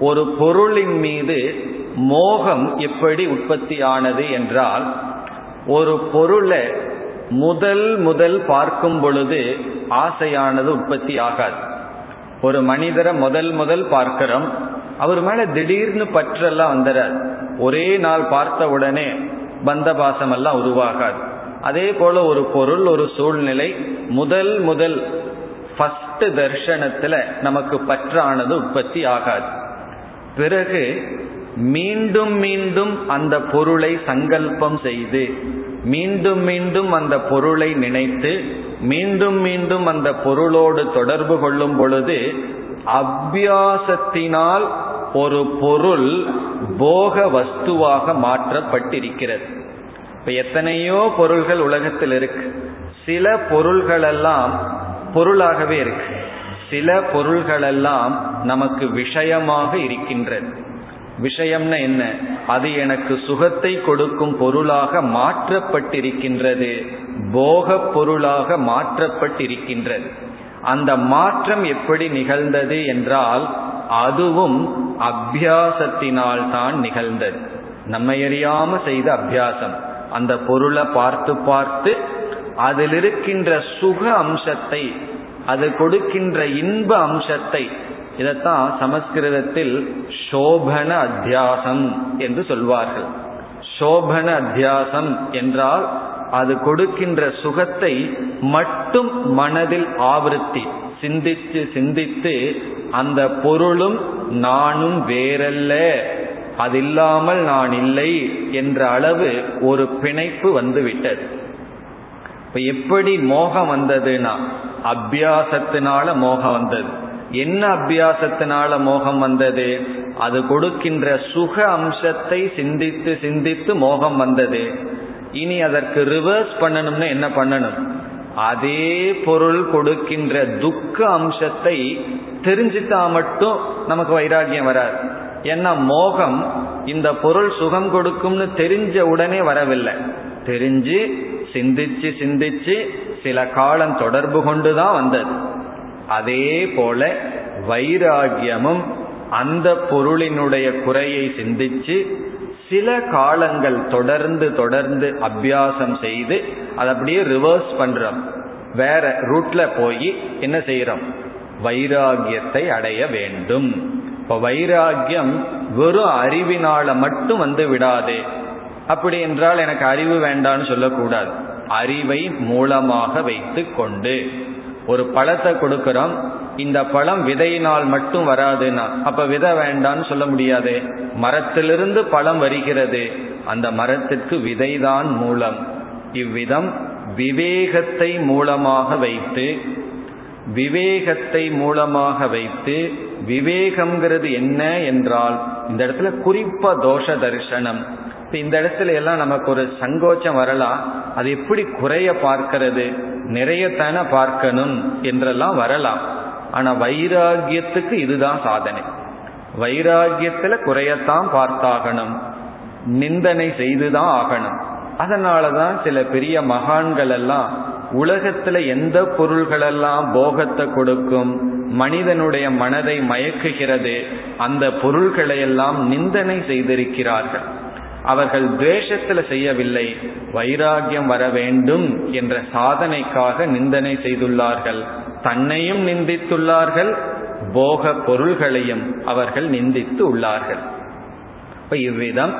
ஒரு பொருளின் மீது மோகம் எப்படி உற்பத்தி ஆனது என்றால் ஒரு பொருளை முதல் முதல் பார்க்கும் பொழுது ஆசையானது உற்பத்தி ஆகாது. ஒரு மனிதரை முதல் முதல் பார்க்கிறோம் அவர் மேல திடீர்னு பற்றெல்லாம் வந்துடாது ஒரே நாள் பார்த்த உடனே பந்தபாசம் எல்லாம் உருவாகாது. அதே போல ஒரு பொருள் ஒரு சூழ்நிலை முதல் முதல் ஃபஸ்ட் தர்ஷனத்துல நமக்கு பற்றானது உற்பத்தி ஆகாது. பிறகு மீண்டும் மீண்டும் அந்த பொருளை சங்கல்பம் செய்து மீண்டும் மீண்டும் அந்த பொருளை நினைத்து மீண்டும் மீண்டும் அந்த பொருளோடு தொடர்பு கொள்ளும் பொழுது அபியாசத்தினால் ஒரு பொருள் போக வஸ்துவாக மாற்றப்பட்டிருக்கிறது. இப்ப எத்தனையோ பொருள்கள் உலகத்தில் இருக்கு. சில பொருள்களெல்லாம் பொருளாகவே இருக்கு. சில பொருள்களெல்லாம் நமக்கு விஷயமாக இருக்கின்றது. விஷயம்னா என்ன? அது எனக்கு சுகத்தை கொடுக்கும் பொருளாக மாற்றப்பட்டிருக்கின்றது. போக பொருளாக மாற்றப்பட்டிருக்கின்றது. அந்த மாற்றம் எப்படி நிகழ்ந்தது என்றால் அதுவும் அபியாசத்தினால் தான் நிகழ்ந்தது. நம்ம எறியாம செய்த அபியாசம். அந்த பொருளை பார்த்து பார்த்து அதில் இருக்கின்ற சுக அம்சத்தை அது கொடுக்கின்ற இன்ப அம்சத்தை இதைத்தான் சமஸ்கிருதத்தில் சோபன அத்தியாசம் என்று சொல்வார்கள். சோபன அத்தியாசம் என்றால் அது கொடுக்கின்ற சுகத்தை மட்டும் மனதில் ஆவருத்தி சிந்தித்து சிந்தித்து அந்த பொருளும் நானும் வேறல்ல அது இல்லாமல் நான் இல்லை என்ற அளவு ஒரு பிணைப்பு வந்துவிட்டது. இப்ப எப்படி மோகம் வந்ததுன்னா அபியாசத்தினால மோகம் வந்தது. என்ன அபியாசத்தினால மோகம் வந்தது? அது கொடுக்கின்ற சுக அம்சத்தை சிந்தித்து சிந்தித்து மோகம் வந்தது. இனி அதற்கு ரிவர்ஸ் பண்ணணும்னா என்ன பண்ணணும்? அதே பொருள் கொடுக்கின்ற துக்க அம்சத்தை தெரிஞ்சுட்டா மட்டும் நமக்கு வைராகியம் வராது. ஏன்னா மோகம் இந்த பொருள் சுகம் கொடுக்கும்னு தெரிஞ்ச உடனே வரவில்லை. தெரிஞ்சு சிந்திச்சு சிந்திச்சு சில காலம் தொடர்பு கொண்டுதான் வந்தது. அதே போல வைராகியமும் அந்த பொருளினுடைய குறையை சிந்திச்சு சில காலங்கள் தொடர்ந்து தொடர்ந்து அபியாசம் செய்து அதை அப்படியே ரிவர்ஸ் பண்றோம். வேற ரூட்ல போய் என்ன செய்யறோம் வைராகியத்தை அடைய வேண்டும். இப்ப வைராகியம் வெறும் அறிவினால மட்டும் வந்து விடாது. அப்படி என்றால் எனக்கு அறிவு வேண்டான்னு சொல்லக்கூடாது. அறிவை மூலமாக வைத்து கொண்டு ஒரு பழத்தை கொடுக்கிறோம். இந்த பழம் விதையினால் மட்டும் வராதுன்னா அப்ப விதை வேண்டான்னு சொல்ல முடியாது. மரத்திலிருந்து பழம் வருகிறது. அந்த மரத்திற்கு விதைதான் மூலம். இவ்விதம் விவேகத்தை மூலமாக வைத்து விவேகத்தை மூலமாக வைத்து விவேகம்ங்கிறது என்ன என்றால் இந்த இடத்துல குறிப்பா தோஷ தரிசனம். இந்த இடத்துல எல்லாம் நமக்கு ஒரு சங்கோச்சம் வரலாம். அது எப்படி குறைய பார்க்கிறது? நிறையத்தான பார்க்கணும் என்றெல்லாம் வரலாம். ஆனா வைராகியத்துக்கு இதுதான் சாதனை. வைராகியத்துல குறையத்தான் பார்த்தாகணும். நிந்தனை செய்துதான் ஆகணும். அதனாலதான் சில பெரிய மகான்கள் எல்லாம் உலகத்துல எந்த பொருள்களெல்லாம் போகத்தை கொடுக்கும் மனிதனுடைய மனதை மயக்குகிறது அந்த பொருள்களை எல்லாம் நிந்தனை செய்திருக்கிறார்கள். அவர்கள் துவேஷத்தில் செய்யவில்லை. வைராகியம் வர வேண்டும் என்ற சாதனைக்காக நிந்தனை செய்துள்ளார்கள். தன்னையும் நிந்தித்துள்ளார்கள். போக பொருள்களையும் அவர்கள் நிந்தித்து உள்ளார்கள். இப்ப இவ்விதம்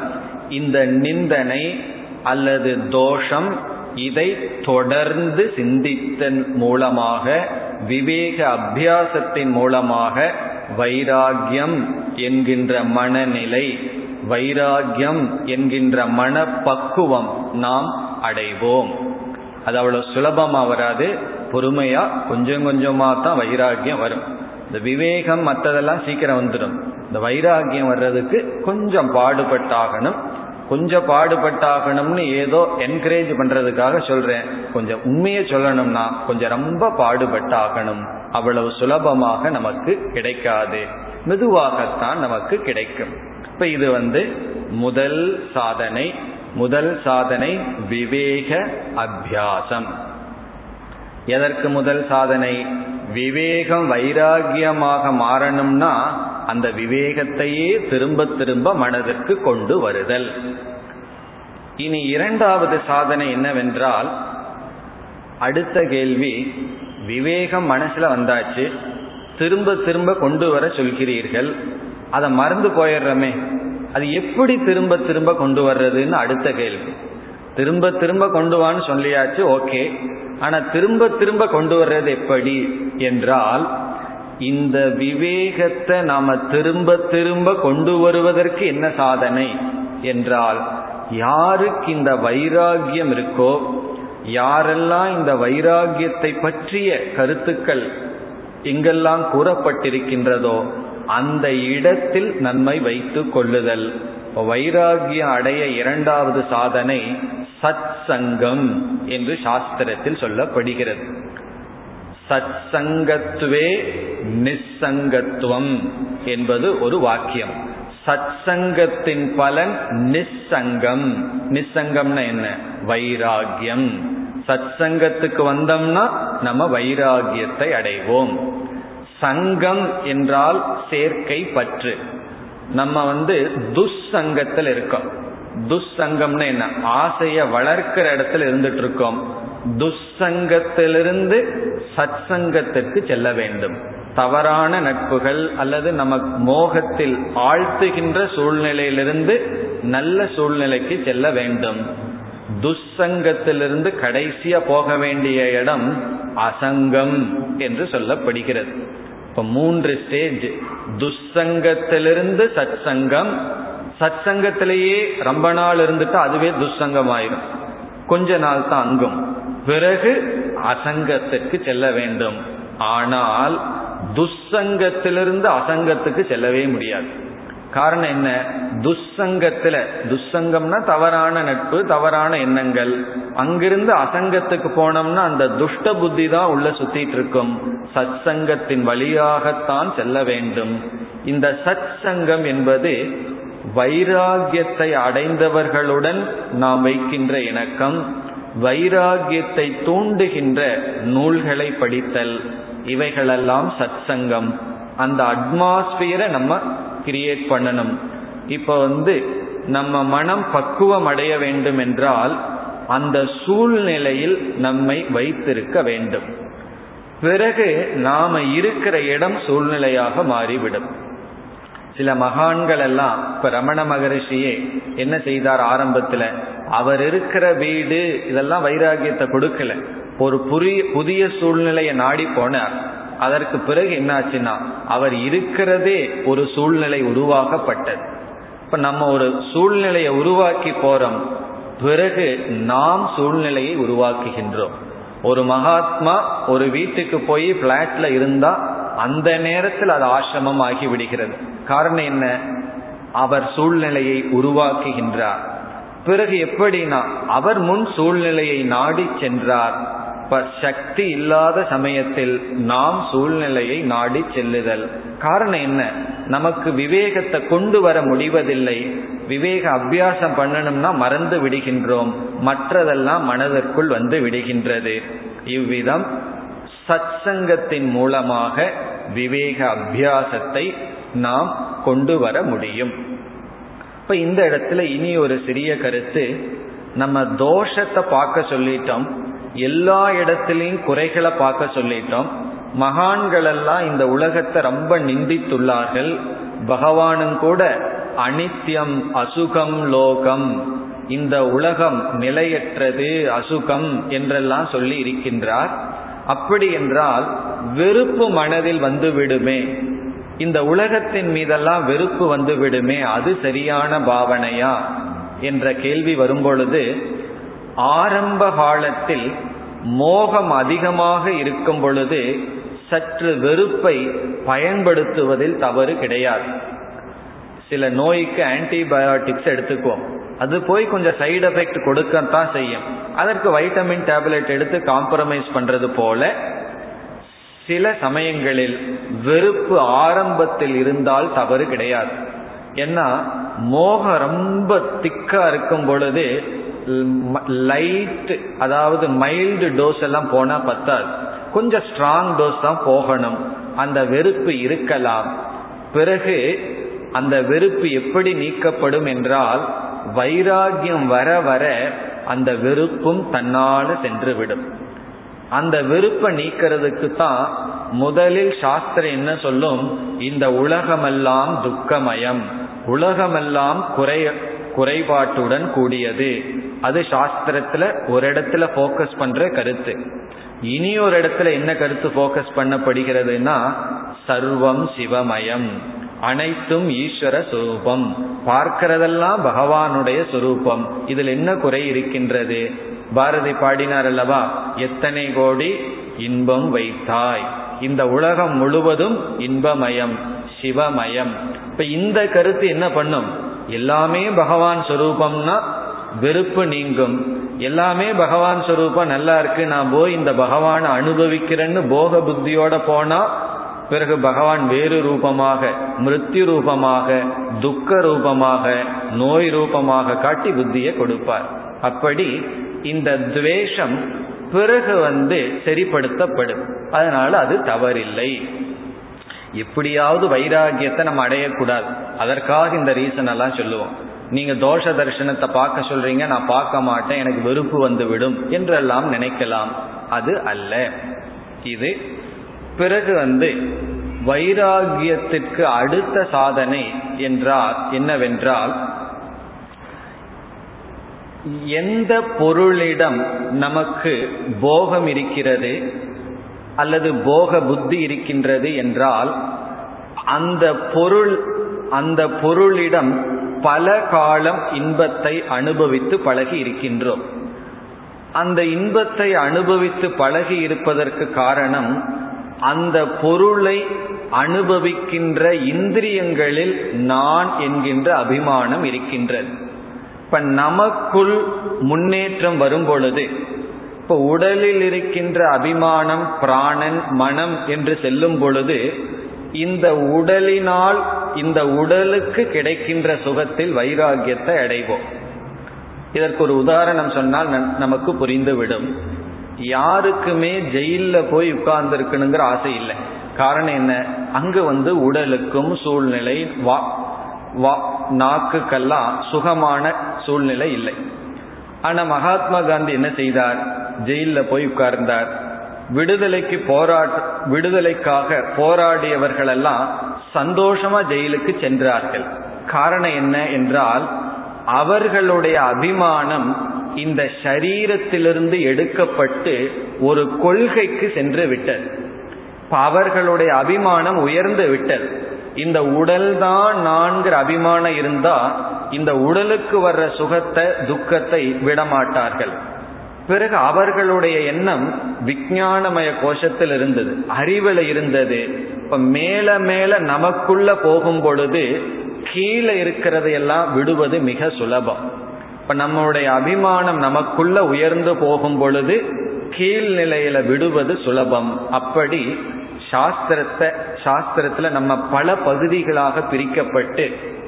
இந்த நிந்தனை அல்லது தோஷம் இதை தொடர்ந்து சிந்தித்தன் மூலமாக விவேக அபியாசத்தின் மூலமாக வைராகியம் என்கின்ற மனநிலை வைராகியம் என்கின்ற மனப்பக்குவம் நாம் அடைவோம். அது அவ்வளவு சுலபமா வராது பொறுமையா கொஞ்சம் கொஞ்சமா தான் வைராகியம் வரும். இந்த விவேகம் மற்றதெல்லாம் சீக்கிரம் வந்துடும் இந்த வைராகியம் வர்றதுக்கு கொஞ்சம் பாடுபட்டாகணும். கொஞ்சம் பாடுபட்டாகணும்னு ஏதோ என்கரேஜ் பண்றதுக்காக சொல்றேன். கொஞ்சம் உண்மையை சொல்லணும்னா கொஞ்சம் ரொம்ப பாடுபட்டாகணும். அவ்வளவு சுலபமாக நமக்கு கிடைக்காது. மெதுவாகத்தான் நமக்கு கிடைக்கும். இப்ப இது வந்து முதல் சாதனை முதல் சாதனை விவேக அபியாசம். எதற்கு முதல் சாதனை? விவேகம் வைராகியமாக மாறணும்னா அந்த விவேகத்தையே திரும்ப திரும்ப மனதிற்கு கொண்டு வருதல். இனி இரண்டாவது சாதனை என்னவென்றால் அடுத்த கேள்வி விவேகம் மனசுல வந்தாச்சு திரும்ப திரும்ப கொண்டு வர சொல்கிறீர்கள். அதை மறந்து போயிடுறமே. அது எப்படி திரும்ப திரும்ப கொண்டு வர்றதுன்னு அடுத்த கேள்வி. திரும்ப திரும்ப கொண்டு வான்னு சொல்லியாச்சு ஓகே. ஆனா திரும்ப திரும்ப கொண்டு வர்றது எப்படி என்றால் இந்த விவேகத்தை நாம திரும்ப திரும்ப கொண்டு வருவதற்கு என்ன சாதனை என்றால் யாருக்கு இந்த வைராகியம் இருக்கோ யாரெல்லாம் இந்த வைராகியத்தை பற்றிய கருத்துக்கள் எங்கெல்லாம் கூறப்பட்டிருக்கின்றதோ அந்த இடத்தில் நன்மை வைத்து கொள்ளுதல். வைராகியம் அடைய இரண்டாவது சாதனை சத் சங்கம் என்று சாஸ்திரத்தில் சொல்லப்படுகிறது. சத் சங்கத்துவே நிசங்கத்துவம் என்பது ஒரு வாக்கியம். சத் சங்கத்தின் பலன் நிசங்கம். நிசங்கம்னா என்ன? வைராகியம். சத் சங்கத்துக்கு வந்தோம்னா நம்ம வைராகியத்தை அடைவோம். சங்கம் என்றால் சேர்க்கை பற்று. நம்ம வந்து துஷ்சங்கத்தில் இருக்கோம். துஷ்சங்கம்னு என்ன? ஆசைய வளர்க்கிற இடத்துல இருந்துட்டு இருக்கோம் துஷ்சங்கத்திலிருந்து சத் சங்கத்திற்கு செல்ல வேண்டும். தவறான நட்புகள் அல்லது நமக்கு மோகத்தில் ஆழ்த்துகின்ற சூழ்நிலையிலிருந்து நல்ல சூழ்நிலைக்கு செல்ல வேண்டும். துஷ்சங்கத்திலிருந்து கடைசியா போக வேண்டிய இடம் அசங்கம் என்று சொல்லப்படுகிறது. இப்ப மூன்று ஸ்டேஜ் துஷ்சங்கத்திலிருந்து சத் சங்கம் சத் சங்கத்திலேயே ரொம்ப நாள் இருந்துட்டு அதுவே துஷ்சங்கம் ஆயிரும் கொஞ்ச நாள் தான் அங்கும். பிறகு அசங்கத்திற்கு செல்ல வேண்டும். ஆனால் துஷ்சங்கத்திலிருந்து அசங்கத்துக்கு செல்லவே முடியாது. காரணம் என்ன? துஷ்சங்கத்துல துஷ்சங்கம்னா தவறான நட்பு தவறான எண்ணங்கள். அங்கிருந்து அசங்கத்துக்கு போனோம்னா அந்த துஷ்ட புத்தி தான் உள்ள சுத்திட்டு இருக்கும். சத் சங்கத்தின் வழியாகத்தான் செல்ல வேண்டும். இந்த சத் சங்கம் என்பது வைராகியத்தை அடைந்தவர்களுடன் நாம் வைக்கின்ற இணக்கம் வைராகியத்தை தூண்டுகின்ற நூல்களை படித்தல். இவைகளெல்லாம் சத் சங்கம் அந்த அட்மாஸ்பியரை நம்ம கிரியேட் பண்ணணும். இப்போ வந்து நம்ம மனம் பக்குவம் அடைய வேண்டும் என்றால் அந்த சூழ்நிலையில் நம்மை வைத்திருக்க வேண்டும். பிறகு நாம இருக்கிற இடம் சூழ்நிலையாக மாறிவிடும். சில மகான்கள் எல்லாம் இப்ப ரமண மகரிஷியே என்ன செய்தார் ஆரம்பத்துல? அவர் இருக்கிற வீடு இதெல்லாம் வைராகியத்தை கொடுக்கல. ஒரு புதிய புதிய சூழ்நிலையை நாடி போனார். அதற்கு பிறகு என்னாச்சுன்னா அவர் இருக்கிறதே ஒரு சூழ்நிலை உருவாக்கப்பட்டது. இப்ப நம்ம ஒரு சூழ்நிலையை உருவாக்கி போறோம் பிறகு நாம் சூழ்நிலையை உருவாக்குகின்றோம். ஒரு மகாத்மா ஒரு வீட்டுக்கு போய் பிளாட்ல இருந்தா அந்த நேரத்தில் அது ஆசிரமம் ஆகி விடுகிறது. காரணம் என்ன? அவர் சூழ்நிலையை உருவாக்குகின்றார். பிறகு எப்படின்னா அவர் முன் சூழ்நிலையை நாடி சென்றார். சக்தி இல்லாத சமயத்தில் நாம் சூழ்நிலையை நாடி செல்லுதல். காரணம் என்ன? நமக்கு விவேகத்தை கொண்டு வர முடிவதில்லை. விவேக அபியாசம் பண்ணணும்னா மறந்து விடுகின்றோம். மற்றதெல்லாம் மனதிற்குள் வந்து விடுகின்றது. இவ்விதம் சத்சங்கத்தின் மூலமாக விவேக அபியாசத்தை நாம் கொண்டு வர முடியும். இப்ப இந்த இடத்துல இனி ஒரு சிறிய கருத்து. நம்ம தோஷத்தை பார்க்க சொல்லிட்டோம். எல்லா இடத்திலையும் குறைகளை பார்க்க சொல்லிட்டோம். மகான்களெல்லாம் இந்த உலகத்தை ரொம்ப நிந்தித்துள்ளார்கள். பகவானும் கூட அனித்யம் அசுகம் லோகம். இந்த உலகம் நிலையற்றது அசுகம் என்றெல்லாம் சொல்லி இருக்கின்றார். அப்படி என்றால் வெறுப்பு மனதில் வந்து விடுமே. இந்த உலகத்தின் மீதெல்லாம் வெறுப்பு வந்து விடுமே. அது சரியான பாவனையா? என்ற கேள்வி வரும்பொழுது ஆரம்ப காலத்தில் மோகம் அதிகமாக இருக்கும் பொழுது சற்று வெறுப்பை பயன்படுத்துவதில் தவறு கிடையாது. சில நோய்க்கு ஆன்டிபயோட்டிக்ஸ் எடுத்துக்குவோம். அது போய் கொஞ்சம் சைடு எஃபெக்ட் கொடுக்கத்தான் செய்யும். அதற்கு வைட்டமின் டேப்லெட் எடுத்து காம்ப்ரமைஸ் பண்றது போல சில சமயங்களில் வெறுப்பு ஆரம்பத்தில் இருந்தால் தவறு கிடையாது. ஏன்னா மோகம் ரொம்ப திக்கா இருக்கும் பொழுது லைட் அதாவது மைல்டு டோஸ் எல்லாம் போனா பத்தாது. கொஞ்சம் ஸ்ட்ராங் டோஸ் தான் போகணும். அந்த வெறுப்பு இருக்கலாம். பிறகு அந்த வெறுப்பு எப்படி நீக்கப்படும் என்றால் வைராகியம் வர வர அந்த வெறுப்பும் தன்னால சென்றுவிடும். அந்த வெறுப்பை நீக்கிறதுக்கு தான் முதலில் சாஸ்திரம் என்ன சொல்லும்? இந்த உலகமெல்லாம் துக்கமயம். உலகமெல்லாம் குறை குறைபாட்டுடன் கூடியது. அது சாஸ்திரத்துல ஒரு இடத்துல போக்கஸ் பண்ற கருத்து. இனி ஒரு இடத்துல என்ன கருத்து போக்கஸ் பண்ணப்படுகிறதுனா சர்வம் சிவமயம் அனைத்தும் ஈஸ்வர சுரூபம். பார்க்கிறதெல்லாம் பகவானுடைய சுரூபம். இதில் என்ன குறை இருக்கின்றது? பாரதி பாடினார் அல்லவா எத்தனை கோடி இன்பம் வைத்தாய். இந்த உலகம் முழுவதும் இன்பமயம் சிவமயம். இப்ப இந்த கருத்து என்ன பண்ணும்? எல்லாமே பகவான் சொரூபம்னா வெறுப்பு நீங்கும். எல்லாமே பகவான் சொரூபம் நல்லா இருக்கு. நான் போய் இந்த பகவானை அனுபவிக்கிறேன்னு போக புத்தியோட போனா பிறகு பகவான் வேறு ரூபமாக மிருத்யு ரூபமாக துக்க ரூபமாக நோய் ரூபமாக காட்டி புத்தியை கொடுப்பார். அப்படி இந்த துவேஷம் பிறகு வந்து சரிப்படுத்தப்படும். அதனால அது தவறில்லை. எப்படியாவது வைராகியத்தை நம்ம அடையக்கூடாது. அதற்காக இந்த ரீசன் எல்லாம் சொல்லுவோம். நீங்க தோஷ தரிசனத்தை பார்க்க சொல்றீங்க நான் பார்க்க மாட்டேன் எனக்கு வெறுப்பு வந்து விடும் என்றெல்லாம் நினைக்கலாம். அது அல்ல. இது பிறகு வந்து வைராகியத்திற்கு அடுத்த சாதனை என்றால் என்னவென்றால் எந்த பொருளிடம் நமக்கு போகம் இருக்கிறது அல்லது போக புத்தி இருக்கின்றது என்றால் அந்த பொருள் அந்த பொருளிடம் பல காலம் இன்பத்தை அனுபவித்து பழகி இருக்கின்றோம். அந்த இன்பத்தை அனுபவித்து பழகி இருப்பதற்கு காரணம் அந்த பொருளை அனுபவிக்கின்ற இந்திரியங்களில் நான் என்கின்ற அபிமானம் இருக்கின்றது. இப்ப நமக்குள் முன்னேற்றம் வரும் பொழுது இப்ப உடலில் இருக்கின்ற அபிமானம் பிராணன் மனம் என்று செல்லும் பொழுது இந்த உடலினால் இந்த உடலுக்கு கிடைக்கின்ற சுகத்தில் வைராகியத்தை அடைவோம். இதற்கு ஒரு உதாரணம் சொன்னால் நமக்கு புரிந்துவிடும். யாருக்குமே ஜெயில போய் உட்கார்ந்துருக்கணுங்கிற ஆசை இல்லை. காரணம் என்ன? அங்கு வந்து உடலுக்கும் சூழ்நிலை வா வா நாக்குக்கெல்லாம் சுகமான சூழ்நிலை இல்லை. ஆனா மகாத்மா காந்தி என்ன செய்தார்? ஜெயில போய் உட்கார்ந்தார். விடுதலைக்கு போராட் விடுதலைக்காக போராடியவர்களெல்லாம் சந்தோஷமா ஜெயிலுக்கு சென்றார்கள். காரணம் என்ன என்றால் அவர்களுடைய அபிமானம் இந்த சரீரத்திலிருந்து எடுக்கப்பட்டு ஒரு கொள்கைக்கு சென்று விட்டது. அவர்களுடைய அபிமானம் உயர்ந்து விட்டது. இந்த உடல் தான் நான்கிற அபிமானம் இருந்தா இந்த உடலுக்கு வர்ற சுகத்தை துக்கத்தை விடமாட்டார்கள். பிறகு அவர்களுடைய எண்ணம் விஞ்ஞானமய கோஷத்தில் இருந்தது. அறிவில் இருந்தது. இப்ப மேல மேல நமக்குள்ள போகும் பொழுது கீழே இருக்கிறதையெல்லாம் விடுவது மிக சுலபம். இப்ப நம்மளுடைய அபிமானம் நமக்குள்ள உயர்ந்து போகும் பொழுது கீழ்நிலையில விடுவது சுலபம். அப்படி சாஸ்திரத்தை சாஸ்திரத்துல நம்ம பல பகுதிகளாக பிரிக்கப்பட்டு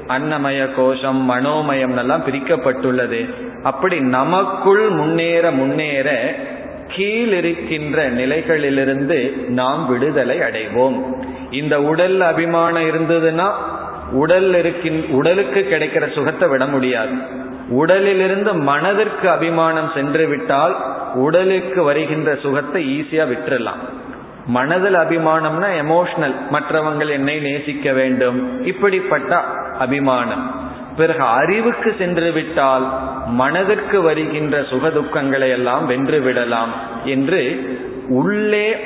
அன்னமய கோஷம் மனோமயம் எல்லாம் பிரிக்கப்பட்டுள்ளது. அப்படி நமக்குள் முன்னேற முன்னேற கீழிருக்கின்ற நிலைகளிலிருந்து நாம் விடுதலை அடைவோம். இந்த உடல் அபிமானம் இருந்ததுன்னா உடல் இருக்கின் உடலுக்கு கிடைக்கிற சுகத்தை விட முடியாது. உடலிலிருந்து மனதிற்கு அபிமானம் சென்று விட்டால் உடலுக்கு வருகின்ற சுகத்தை ஈஸியா விட்டுறலாம். மனதில் அபிமானம்னா எமோஷனல் மற்றவங்கள் என்னை நேசிக்க வேண்டும். இப்படிப்பட்ட அபிமானம். பிறகு அறிவுக்கு சென்று விட்டால் மனதிற்கு வருகின்ற சுக துக்கங்களை எல்லாம் வென்று விடலாம் என்று உள்ளே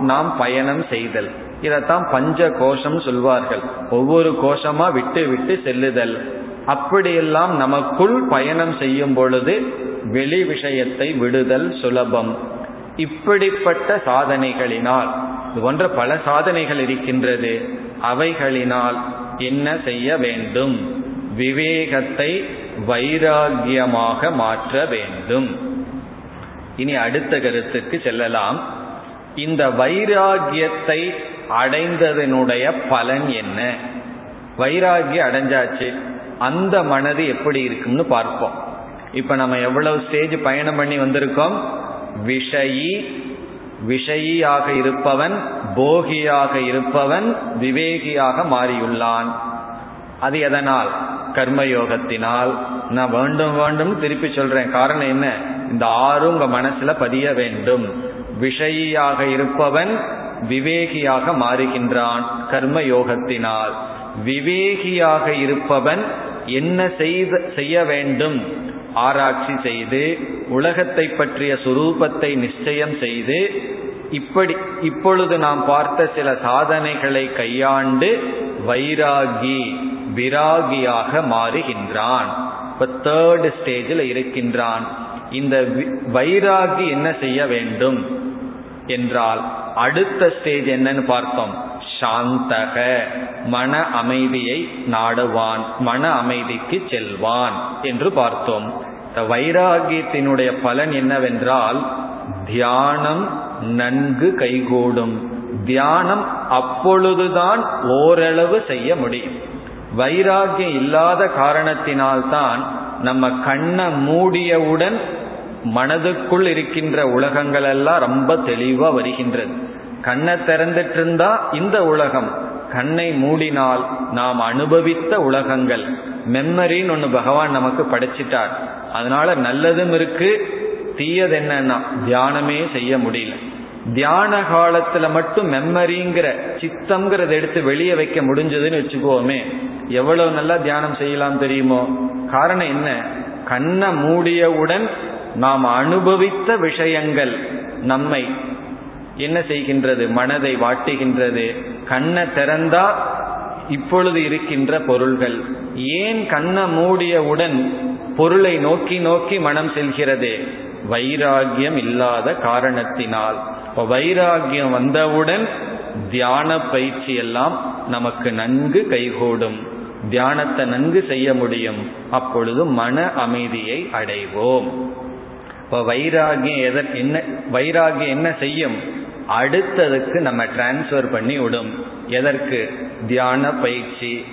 நாம் பயணம் செய்தல். இதைத்தான் பஞ்ச கோஷம் சொல்வார்கள். ஒவ்வொரு கோஷமா விட்டு விட்டு செல்லுதல். அப்படியெல்லாம் நமக்குள் பயணம் செய்யும் பொழுது வெளி விஷயத்தை விடுதல் சுலபம். இப்படிப்பட்ட சாதனைகளினால் இது போன்ற பல சாதனைகள் இருக்கின்றது. அவைகளினால் என்ன செய்ய வேண்டும்? விவேகத்தை வைராகியமாக மாற்ற வேண்டும். இனி அடுத்த கருத்துக்கு செல்லலாம். இந்த வைராகியத்தை அடைந்ததனுடைய பலன் என்ன? வைராகியம் அடைஞ்சாச்சு. அந்த மனது எப்படி இருக்கும்னு பார்ப்போம். இப்ப நம்ம எவ்வளவு ஸ்டேஜ் பயணம் பண்ணி வந்திருக்கோம்? விஷயி விஷயியாக இருப்பவன் போகியாக இருப்பவன் விவேகியாக மாறியுள்ளான். அது எதனால்? கர்மயோகத்தினால் நான் வேண்டும் வேண்டும் திருப்பி சொல்றேன். காரணம் என்ன? இந்த ஆறும் உங்க மனசுல பதிய வேண்டும். விஷயியாக இருப்பவன் விவேகியாக மாறுகின்றான் கர்ம யோகத்தினால் விவேகியாக இருப்பவன் என்ன செய்த செய்ய வேண்டும்? ஆராய்ச்சி செய்து உலகத்தை பற்றிய சுரூபத்தை நிச்சயம் செய்து இப்படி இப்பொழுது நாம் பார்த்த சில சாதனைகளை கையாண்டு வைராகி விராகியாக மாறுகின்றான். இப்ப தேர்டு ஸ்டேஜில் இருக்கின்றான். இந்த வைராகி என்ன செய்ய வேண்டும்? என்றால் அடுத்த ஸ்டேஜ் என்னன்னு பார்த்தோம். சாந்தக மன அமைதியை நாடுவான் மன அமைதிக்கு செல்வான் என்று பார்த்தோம். வைராகியத்தினுடைய பலன் என்னவென்றால் தியானம் நன்கு கைகூடும். தியானம் அப்பொழுதுதான் ஓரளவு செய்ய முடியும். வைராகியம் இல்லாத காரணத்தினால்தான் நம்ம கண்ணை மூடியவுடன் மனதுக்குள் இருக்கின்ற உலகங்கள் எல்லாம் ரொம்ப தெளிவா வருகின்றது. கண்ணை திறந்துட்டு இருந்தா இந்த உலகம் கண்ணை மூடினால் நாம் அனுபவித்த உலகங்கள். மெம்மரின்னு ஒன்று பகவான் நமக்கு படைச்சிட்டார். அதனால நல்லதும் இருக்கு தீயது என்னன்னா தியானமே செய்ய முடியல. தியான காலத்துல மட்டும் மெம்மரிங்கிற சித்தம்ங்கிறத எடுத்து வெளியே வைக்க முடிஞ்சதுன்னு வச்சுக்கோமே எவ்வளவு நல்லா தியானம் செய்யலாம் தெரியுமோ? காரணம் என்ன? கண்ணை மூடியவுடன் நாம் அனுபவித்த விஷயங்கள் நம்மை என்ன செய்கின்றது? மனதை வாட்டுகின்றது. கண்ணை திறந்தா இப்பொழுது இருக்கின்ற பொருள்கள். ஏன் கண்ணை மூடியவுடன் பொருளை நோக்கி நோக்கி மனம் செல்கிறது? வைராகியம் இல்லாத காரணத்தினால். வைராகியம் வந்தவுடன் தியான பயிற்சி எல்லாம் நமக்கு நன்கு கைகூடும். தியானத்தை நன்கு செய்ய முடியும். அப்பொழுது மன அமைதியை அடைவோம். இப்போ வைராகியம் எத என்ன வைராகியம் என்ன செய்யும்? அடுத்ததுக்கு நம்ம டிரான்ஸ்ஃபர் பண்ணி விடும். எதற்கு? தியான பயிற்சி.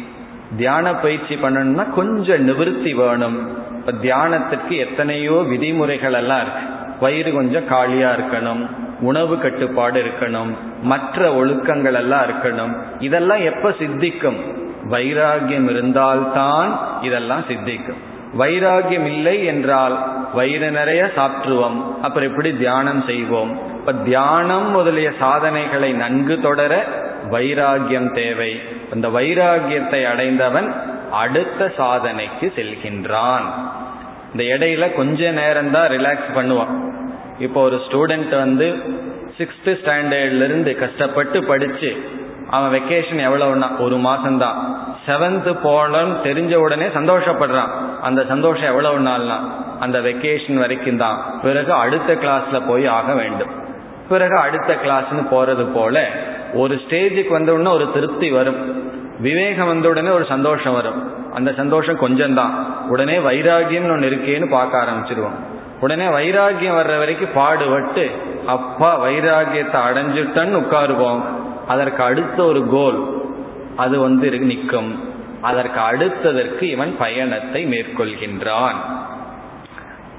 தியான பயிற்சி பண்ணணும்னா கொஞ்சம் நிவர்த்தி வேணும். இப்போ தியானத்திற்கு எத்தனையோ விதிமுறைகள் எல்லாம் இருக்கு. வயிறு கொஞ்சம் காலியாக இருக்கணும். உணவு கட்டுப்பாடு இருக்கணும். மற்ற ஒழுக்கங்கள் எல்லாம் இருக்கணும். இதெல்லாம் எப்போ சித்திக்கும்? வைராகியம் இருந்தால்தான் இதெல்லாம் சித்திக்கும். வைராகியம் இல்லை என்றால் வயிறு நிறைய சாற்றுவோம் அப்புறம் எப்படி தியானம் செய்வோம்? இப்ப தியானம் முதலிய சாதனைகளை நன்கு தொடர வைராகியம் தேவை. அந்த வைராகியத்தை அடைந்தவன் அடுத்த சாதனைக்கு செல்கின்றான். இந்த இடையில கொஞ்ச நேரம் தான் ரிலாக்ஸ் பண்ணுவான். இப்போ ஒரு ஸ்டூடெண்ட் வந்து சிக்ஸ்த் ஸ்டாண்டர்ட்ல இருந்து கஷ்டப்பட்டு படிச்சு அவன் வெக்கேஷன் எவ்வளவுனா ஒரு மாசம்தான். செவன்த் போலன்னு தெரிஞ்ச உடனே சந்தோஷப்படுறான். அந்த சந்தோஷம் எவ்வளவு நாள்னா அந்த வெக்கேஷன் வரைக்கும் தான். பிறகு அடுத்த கிளாஸ்ல போய் ஆக வேண்டும். பிறகு அடுத்த கிளாஸ்ன்னு போறது போல ஒரு ஸ்டேஜுக்கு வந்த உடனே ஒரு திருப்தி வரும். விவேகம் வந்த உடனே ஒரு சந்தோஷம் வரும். அந்த சந்தோஷம் கொஞ்சம்தான். உடனே வைராகியம்னு ஒன்று இருக்கேன்னு பார்க்க ஆரம்பிச்சிருவோம். உடனே வைராகியம் வர்ற வரைக்கும் பாடுபட்டு அப்பா வைராகியத்தை அடைஞ்சிட்டன்னு உட்காருவோம். அதற்கு அடுத்த ஒரு கோல் அது வந்து நிற்கும். அதற்கு அடுத்ததற்கு இவன் பயணத்தை மேற்கொள்கின்றான்.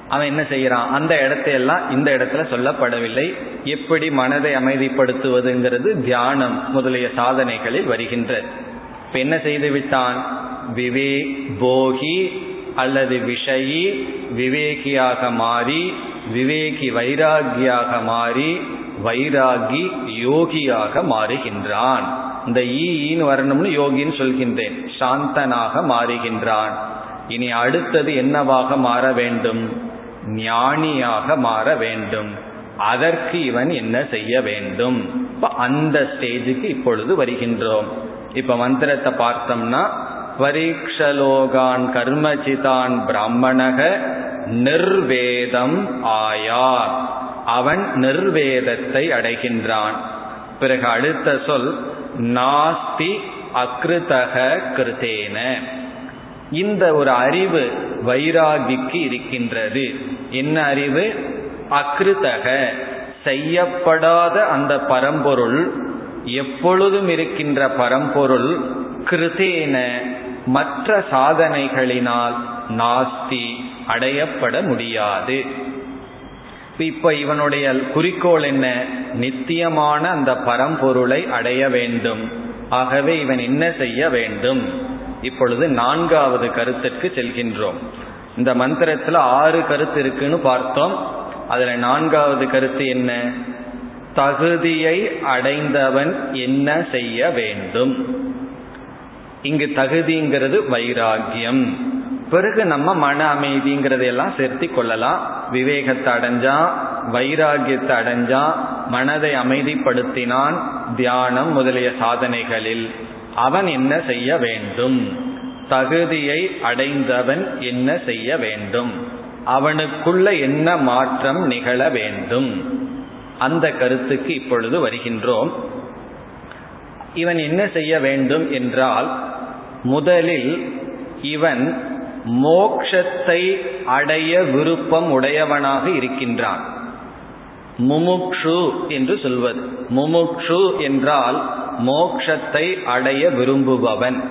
அவன் என்ன செய்யறான் அந்த இடத்தையெல்லாம் இந்த இடத்துல சொல்லப்படவில்லை. எப்படி மனதை அமைதிப்படுத்துவதுங்கிறது தியானம் முதலிய சாதனைகளில் வருகின்றது இப்ப என்ன செய்து விட்டான்? விவே போகி அல்லது விஷயி விவேகியாக மாறி விவேகி வைராகியாக மாறி வைராகி யோகியாக மாறுகின்றான். இந்த ஈன்னு வரணும்னு யோகின்னு சொல்கின்றேன். சாந்தனாக மாறுகின்றான். இனி அடுத்தது என்னவாக மாற வேண்டும்? ஞானியாக மாற வேண்டும். அதற்கு இவன் என்ன செய்ய வேண்டும்? இப்ப அந்த ஸ்டேஜுக்கு இப்பொழுது வருகின்றோம். இப்ப மந்திரத்தை பார்த்தோம்னா பரீட்சலோகான் கர்மஜிதான் பிராமணக நிர்வேதம் ஆயார் அவன் நிர்வேதத்தை அடைகின்றான். பிறகு அடுத்த சொல் நாஸ்தி அக்ருதக கிருதேன இந்த ஒரு அறிவு வைராகிக்கு இருக்கின்றது. என்ன அறிவு? அக்ருதக செய்யப்படாத அந்த பரம்பொருள் எப்பொழுதும் இருக்கின்ற பரம்பொருள் கிருதேன மற்ற சாதனைகளினால் நாஸ்தி அடையப்பட முடியாது. இப்ப இவனுடைய குறிக்கோள் என்ன? நித்தியமான அந்த பரம்பொருளை அடைய வேண்டும். ஆகவே இவன் என்ன செய்ய வேண்டும்? இப்பொழுது நான்காவது கருத்துக்கு செல்கின்றோம். இந்த மந்திரத்துல ஆறு கருத்து இருக்குன்னு பார்த்தோம். அதுல நான்காவது கருத்து என்ன? தகுதியை அடைந்தவன் என்ன செய்ய வேண்டும்? இங்கு தகுதிங்கிறது வைராகியம் பிறகு நம்ம மன அமைதிங்கிறதையெல்லாம் சேர்த்தி கொள்ளலாம். விவேகத்தை அடைஞ்சா வைராகியத்தை அடைஞ்சா மனதை அமைதிப்படுத்தினான் தியானம் முதலிய சாதனைகளில். அவன் என்ன செய்ய வேண்டும்? தகுதியை அடைந்தவன் என்ன செய்ய வேண்டும்? அவனுக்குள்ள என்ன மாற்றம் நிகழ வேண்டும்? அந்த கருத்துக்கு இப்பொழுது வருகின்றோம். இவன் என்ன செய்ய வேண்டும் என்றால் முதலில் இவன் மோக்ஷத்தை அடைய விருப்பம் உடையவனாக இருக்கின்றான். முமுக்ஷு என்று சொல்வது. முமுக்ஷு என்றால் மோக்ஷத்தை அடைய விரும்புபவன்.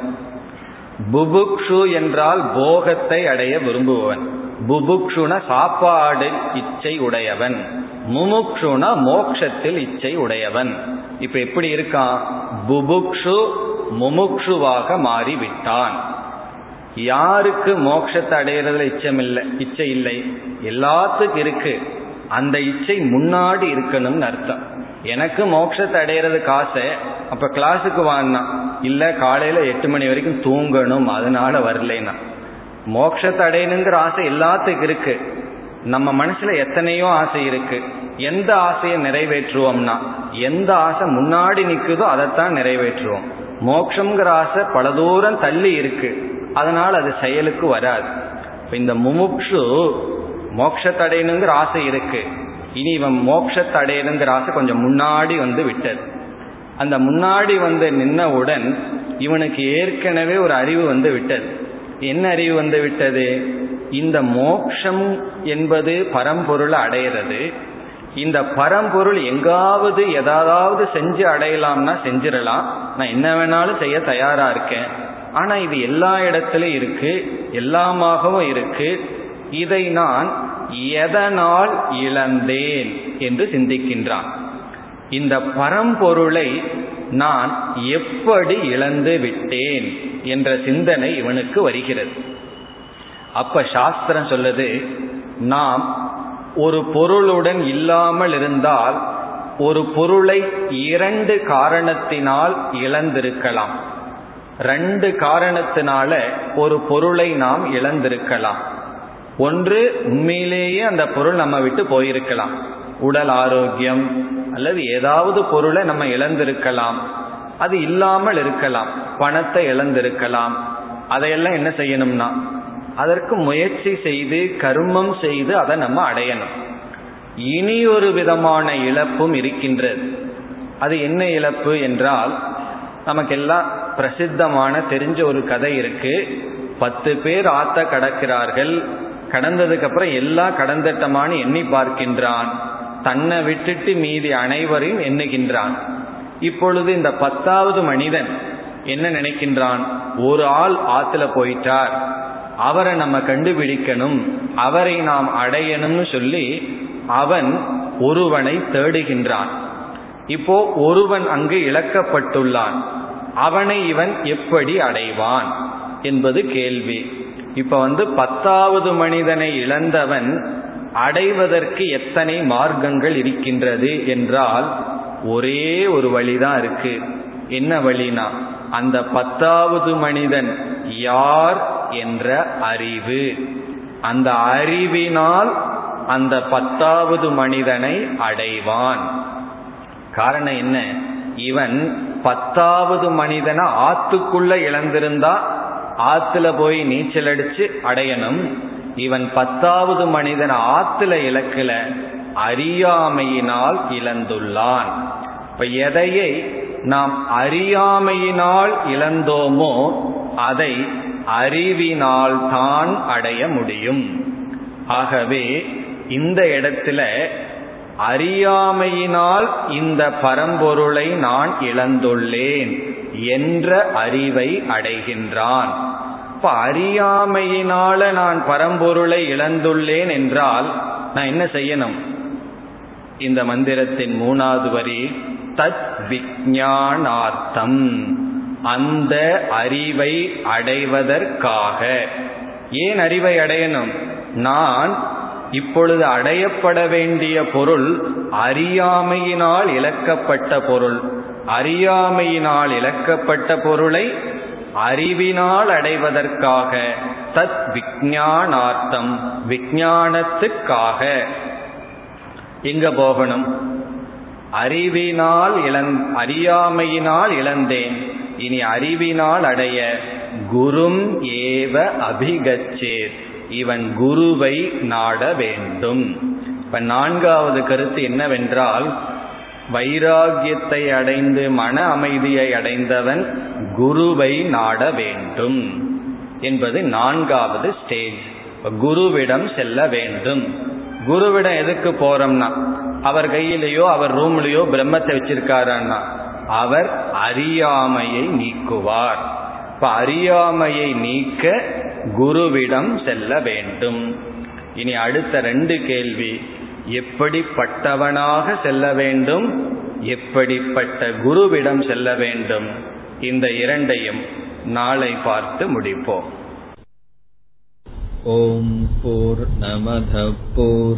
புபுக்ஷு என்றால் போகத்தை அடைய விரும்புபவன். புபுக்ஷுன சாப்பாடு இச்சை உடையவன். முமுக்ஷுன மோக்ஷத்தில் இச்சை உடையவன். இப்ப எப்படி இருக்கான்? புபுக்ஷு முமுக்ஷுவாக மாறிவிட்டான். யாருக்கு மோட்சத்தை அடையிறதுல இச்சம் இல்லை இச்சை இல்லை எல்லாத்துக்கும் இருக்கு. அந்த இச்சை முன்னாடி இருக்கணும்னு அர்த்தம். எனக்கு மோட்சத்தை அடையிறதுக்கு ஆசை அப்ப கிளாஸுக்கு வாங்கினா இல்ல காலையில எட்டு மணி வரைக்கும் தூங்கணும் அதனால வரலனா மோட்சத்தை அடையணுங்கிற ஆசை எல்லாத்துக்கும் இருக்கு. நம்ம மனசுல எத்தனையோ ஆசை இருக்கு. எந்த ஆசையை நிறைவேற்றுவோம்னா எந்த ஆசை முன்னாடி நிற்குதோ அதைத்தான் நிறைவேற்றுவோம். மோட்சம்ங்கிற ஆசை பல தூரம் தள்ளி இருக்கு. அதனால் அது செயலுக்கு வராது. இந்த முமுக்ஷு மோட்சத்தடையணுங்கிற ஆசை இருக்கு. இனி இவன் மோட்சத்தடையணுங்கிற ஆசை கொஞ்சம் முன்னாடி வந்து விட்டது. அந்த முன்னாடி வந்து நின்னவுடன் இவனுக்கு ஏற்கனவே ஒரு அறிவு வந்து விட்டது. என்ன அறிவு வந்து விட்டது? இந்த மோக்ஷம் என்பது பரம்பொருளை அடையிறது. இந்த பரம்பொருள் எங்காவது எதாவது செஞ்சு அடையலாம்னா செஞ்சிடலாம். நான் என்ன வேணாலும் செய்ய தயாரா இருக்கேன். ஆனா இது எல்லா இடத்திலும் இருக்கு எல்லாமாகவும் இருக்கு. இதை நான் எதனால் இழந்தேன் என்று சிந்திக்கின்றான். இந்த பரம்பொருளை நான் எப்படி இழந்து விட்டேன் என்ற சிந்தனை இவனுக்கு வருகிறது. அப்ப சாஸ்திரம் சொல்லுது நாம் ஒரு பொருளுடன் இல்லாமல் இருந்தால் ஒரு பொருளை இரண்டு காரணத்தினால் இழந்திருக்கலாம். ரெண்டு காரணத்தினால ஒரு பொருளை நாம் இழந்திருக்கலாம். ஒன்று உண்மையிலேயே அந்த பொருள் நம்ம விட்டு போயிருக்கலாம். உடல் ஆரோக்கியம் அல்லது ஏதாவது பொருளை நம்ம இழந்திருக்கலாம். அது இல்லாமல் இருக்கலாம். பணத்தை இழந்திருக்கலாம். அதையெல்லாம் என்ன செய்யணும்னா அதற்கு முயற்சி செய்து கர்மம் செய்து அதை நம்ம அடையணும். இனி ஒரு விதமான இழப்பும் இருக்கின்றது. அது என்ன இழப்பு என்றால் நமக்கெல்லாம் பிரசித்தமான தெரிஞ்ச ஒரு கதை இருக்கு. பத்து பேர் ஆத்த கடக்கிறார்கள். கடந்ததுக்கு அப்புறம் எல்லாம் கடந்தட்டமானு எண்ணி பார்க்கின்றான். தன்னை விட்டுட்டு மீதி அனைவரையும் எண்ணுகின்றான். இப்பொழுது இந்த பத்தாவது மனிதன் என்ன நினைக்கின்றான்? ஒரு ஆள் ஆத்துல போயிட்டார். அவரை நம்ம கண்டுபிடிக்கணும். அவரை நாம் அடையணும்னு சொல்லி அவன் ஒருவனை தேடுகின்றான். இப்போ ஒருவன் அங்கு இழக்கப்பட்டுள்ளான். அவனை இவன் எப்படி அடைவான் என்பது கேள்வி. இப்ப வந்து பத்தாவது மனிதனை இழந்தவன் அடைவதற்கு எத்தனை மார்க்கங்கள் இருக்கின்றது என்றால் ஒரே ஒரு வழிதான் இருக்கு. என்ன வழினா அந்த பத்தாவது மனிதன் யார் என்ற அறிவு. அந்த அறிவினால் அந்த பத்தாவது மனிதனை அடைவான். காரணம் என்ன? இவன் பத்தாவது மனிதனை ஆத்துக்குள்ள இழந்திருந்தா ஆத்துல போய் நீச்சல் அடிச்சு அடையணும். இவன் பத்தாவது மனிதன் ஆத்துல இழக்கல அறியாமையினால் இழந்துள்ளான். இப்ப எதையை நாம் அறியாமையினால் இழந்தோமோ அதை அறிவினால் தான் அடைய முடியும். ஆகவே இந்த இடத்துல அறியாமையினால் இந்த பரம்பொருளை நான் இழந்துள்ளேன் என்ற அறிவை அடைகின்றான். இப்ப அறியாமையினால நான் பரம்பொருளை இழந்துள்ளேன் என்றால் நான் என்ன செய்யணும்? இந்த மந்திரத்தின் மூணாவது வரி தத் விஜானார்த்தம் அந்த அறிவை அடைவதற்காக. ஏன் அறிவை அடையணும்? நான் இப்பொழுது அடையப்பட வேண்டிய பொருள் அறியாமையினால் இழக்கப்பட்ட பொருள். அறியாமையினால் இழக்கப்பட்ட பொருளை அறிவினால் அடைவதற்காக. தத் விஜானார்த்தம் விஜானத்துக்காக எங்க போகணும். அறிவினால் இழந் அறியாமையினால் இழந்தேன். இனி அறிவினால் அடைய குரும் ஏவ அபிகச்சேத். இவன் குருவை நாட வேண்டும். இப்ப நான்காவது கருத்து என்னவென்றால் வைராகியத்தை அடைந்து மன அமைதியை அடைந்தவன் குருவை நாட வேண்டும் என்பது நான்காவது ஸ்டேஜ் குருவிடம் செல்ல வேண்டும். குருவிடம் எதுக்கு போறோம்னா அவர் கையிலேயோ அவர் ரூம்லேயோ பிரம்மத்தை வச்சிருக்காருன்னா அவர் அறியாமையை நீக்குவார். இப்ப அறியாமையை நீக்க குருவிடம் செல்ல வேண்டும். இனி அடுத்த ரெண்டு கேள்வி. எப்படிப்பட்டவனாக செல்ல வேண்டும்? எப்படிப்பட்ட குருவிடம் செல்ல வேண்டும்? இந்த இரண்டையும் நாளை பார்த்து முடிப்போம்.
ஓம் போர் நமத போர்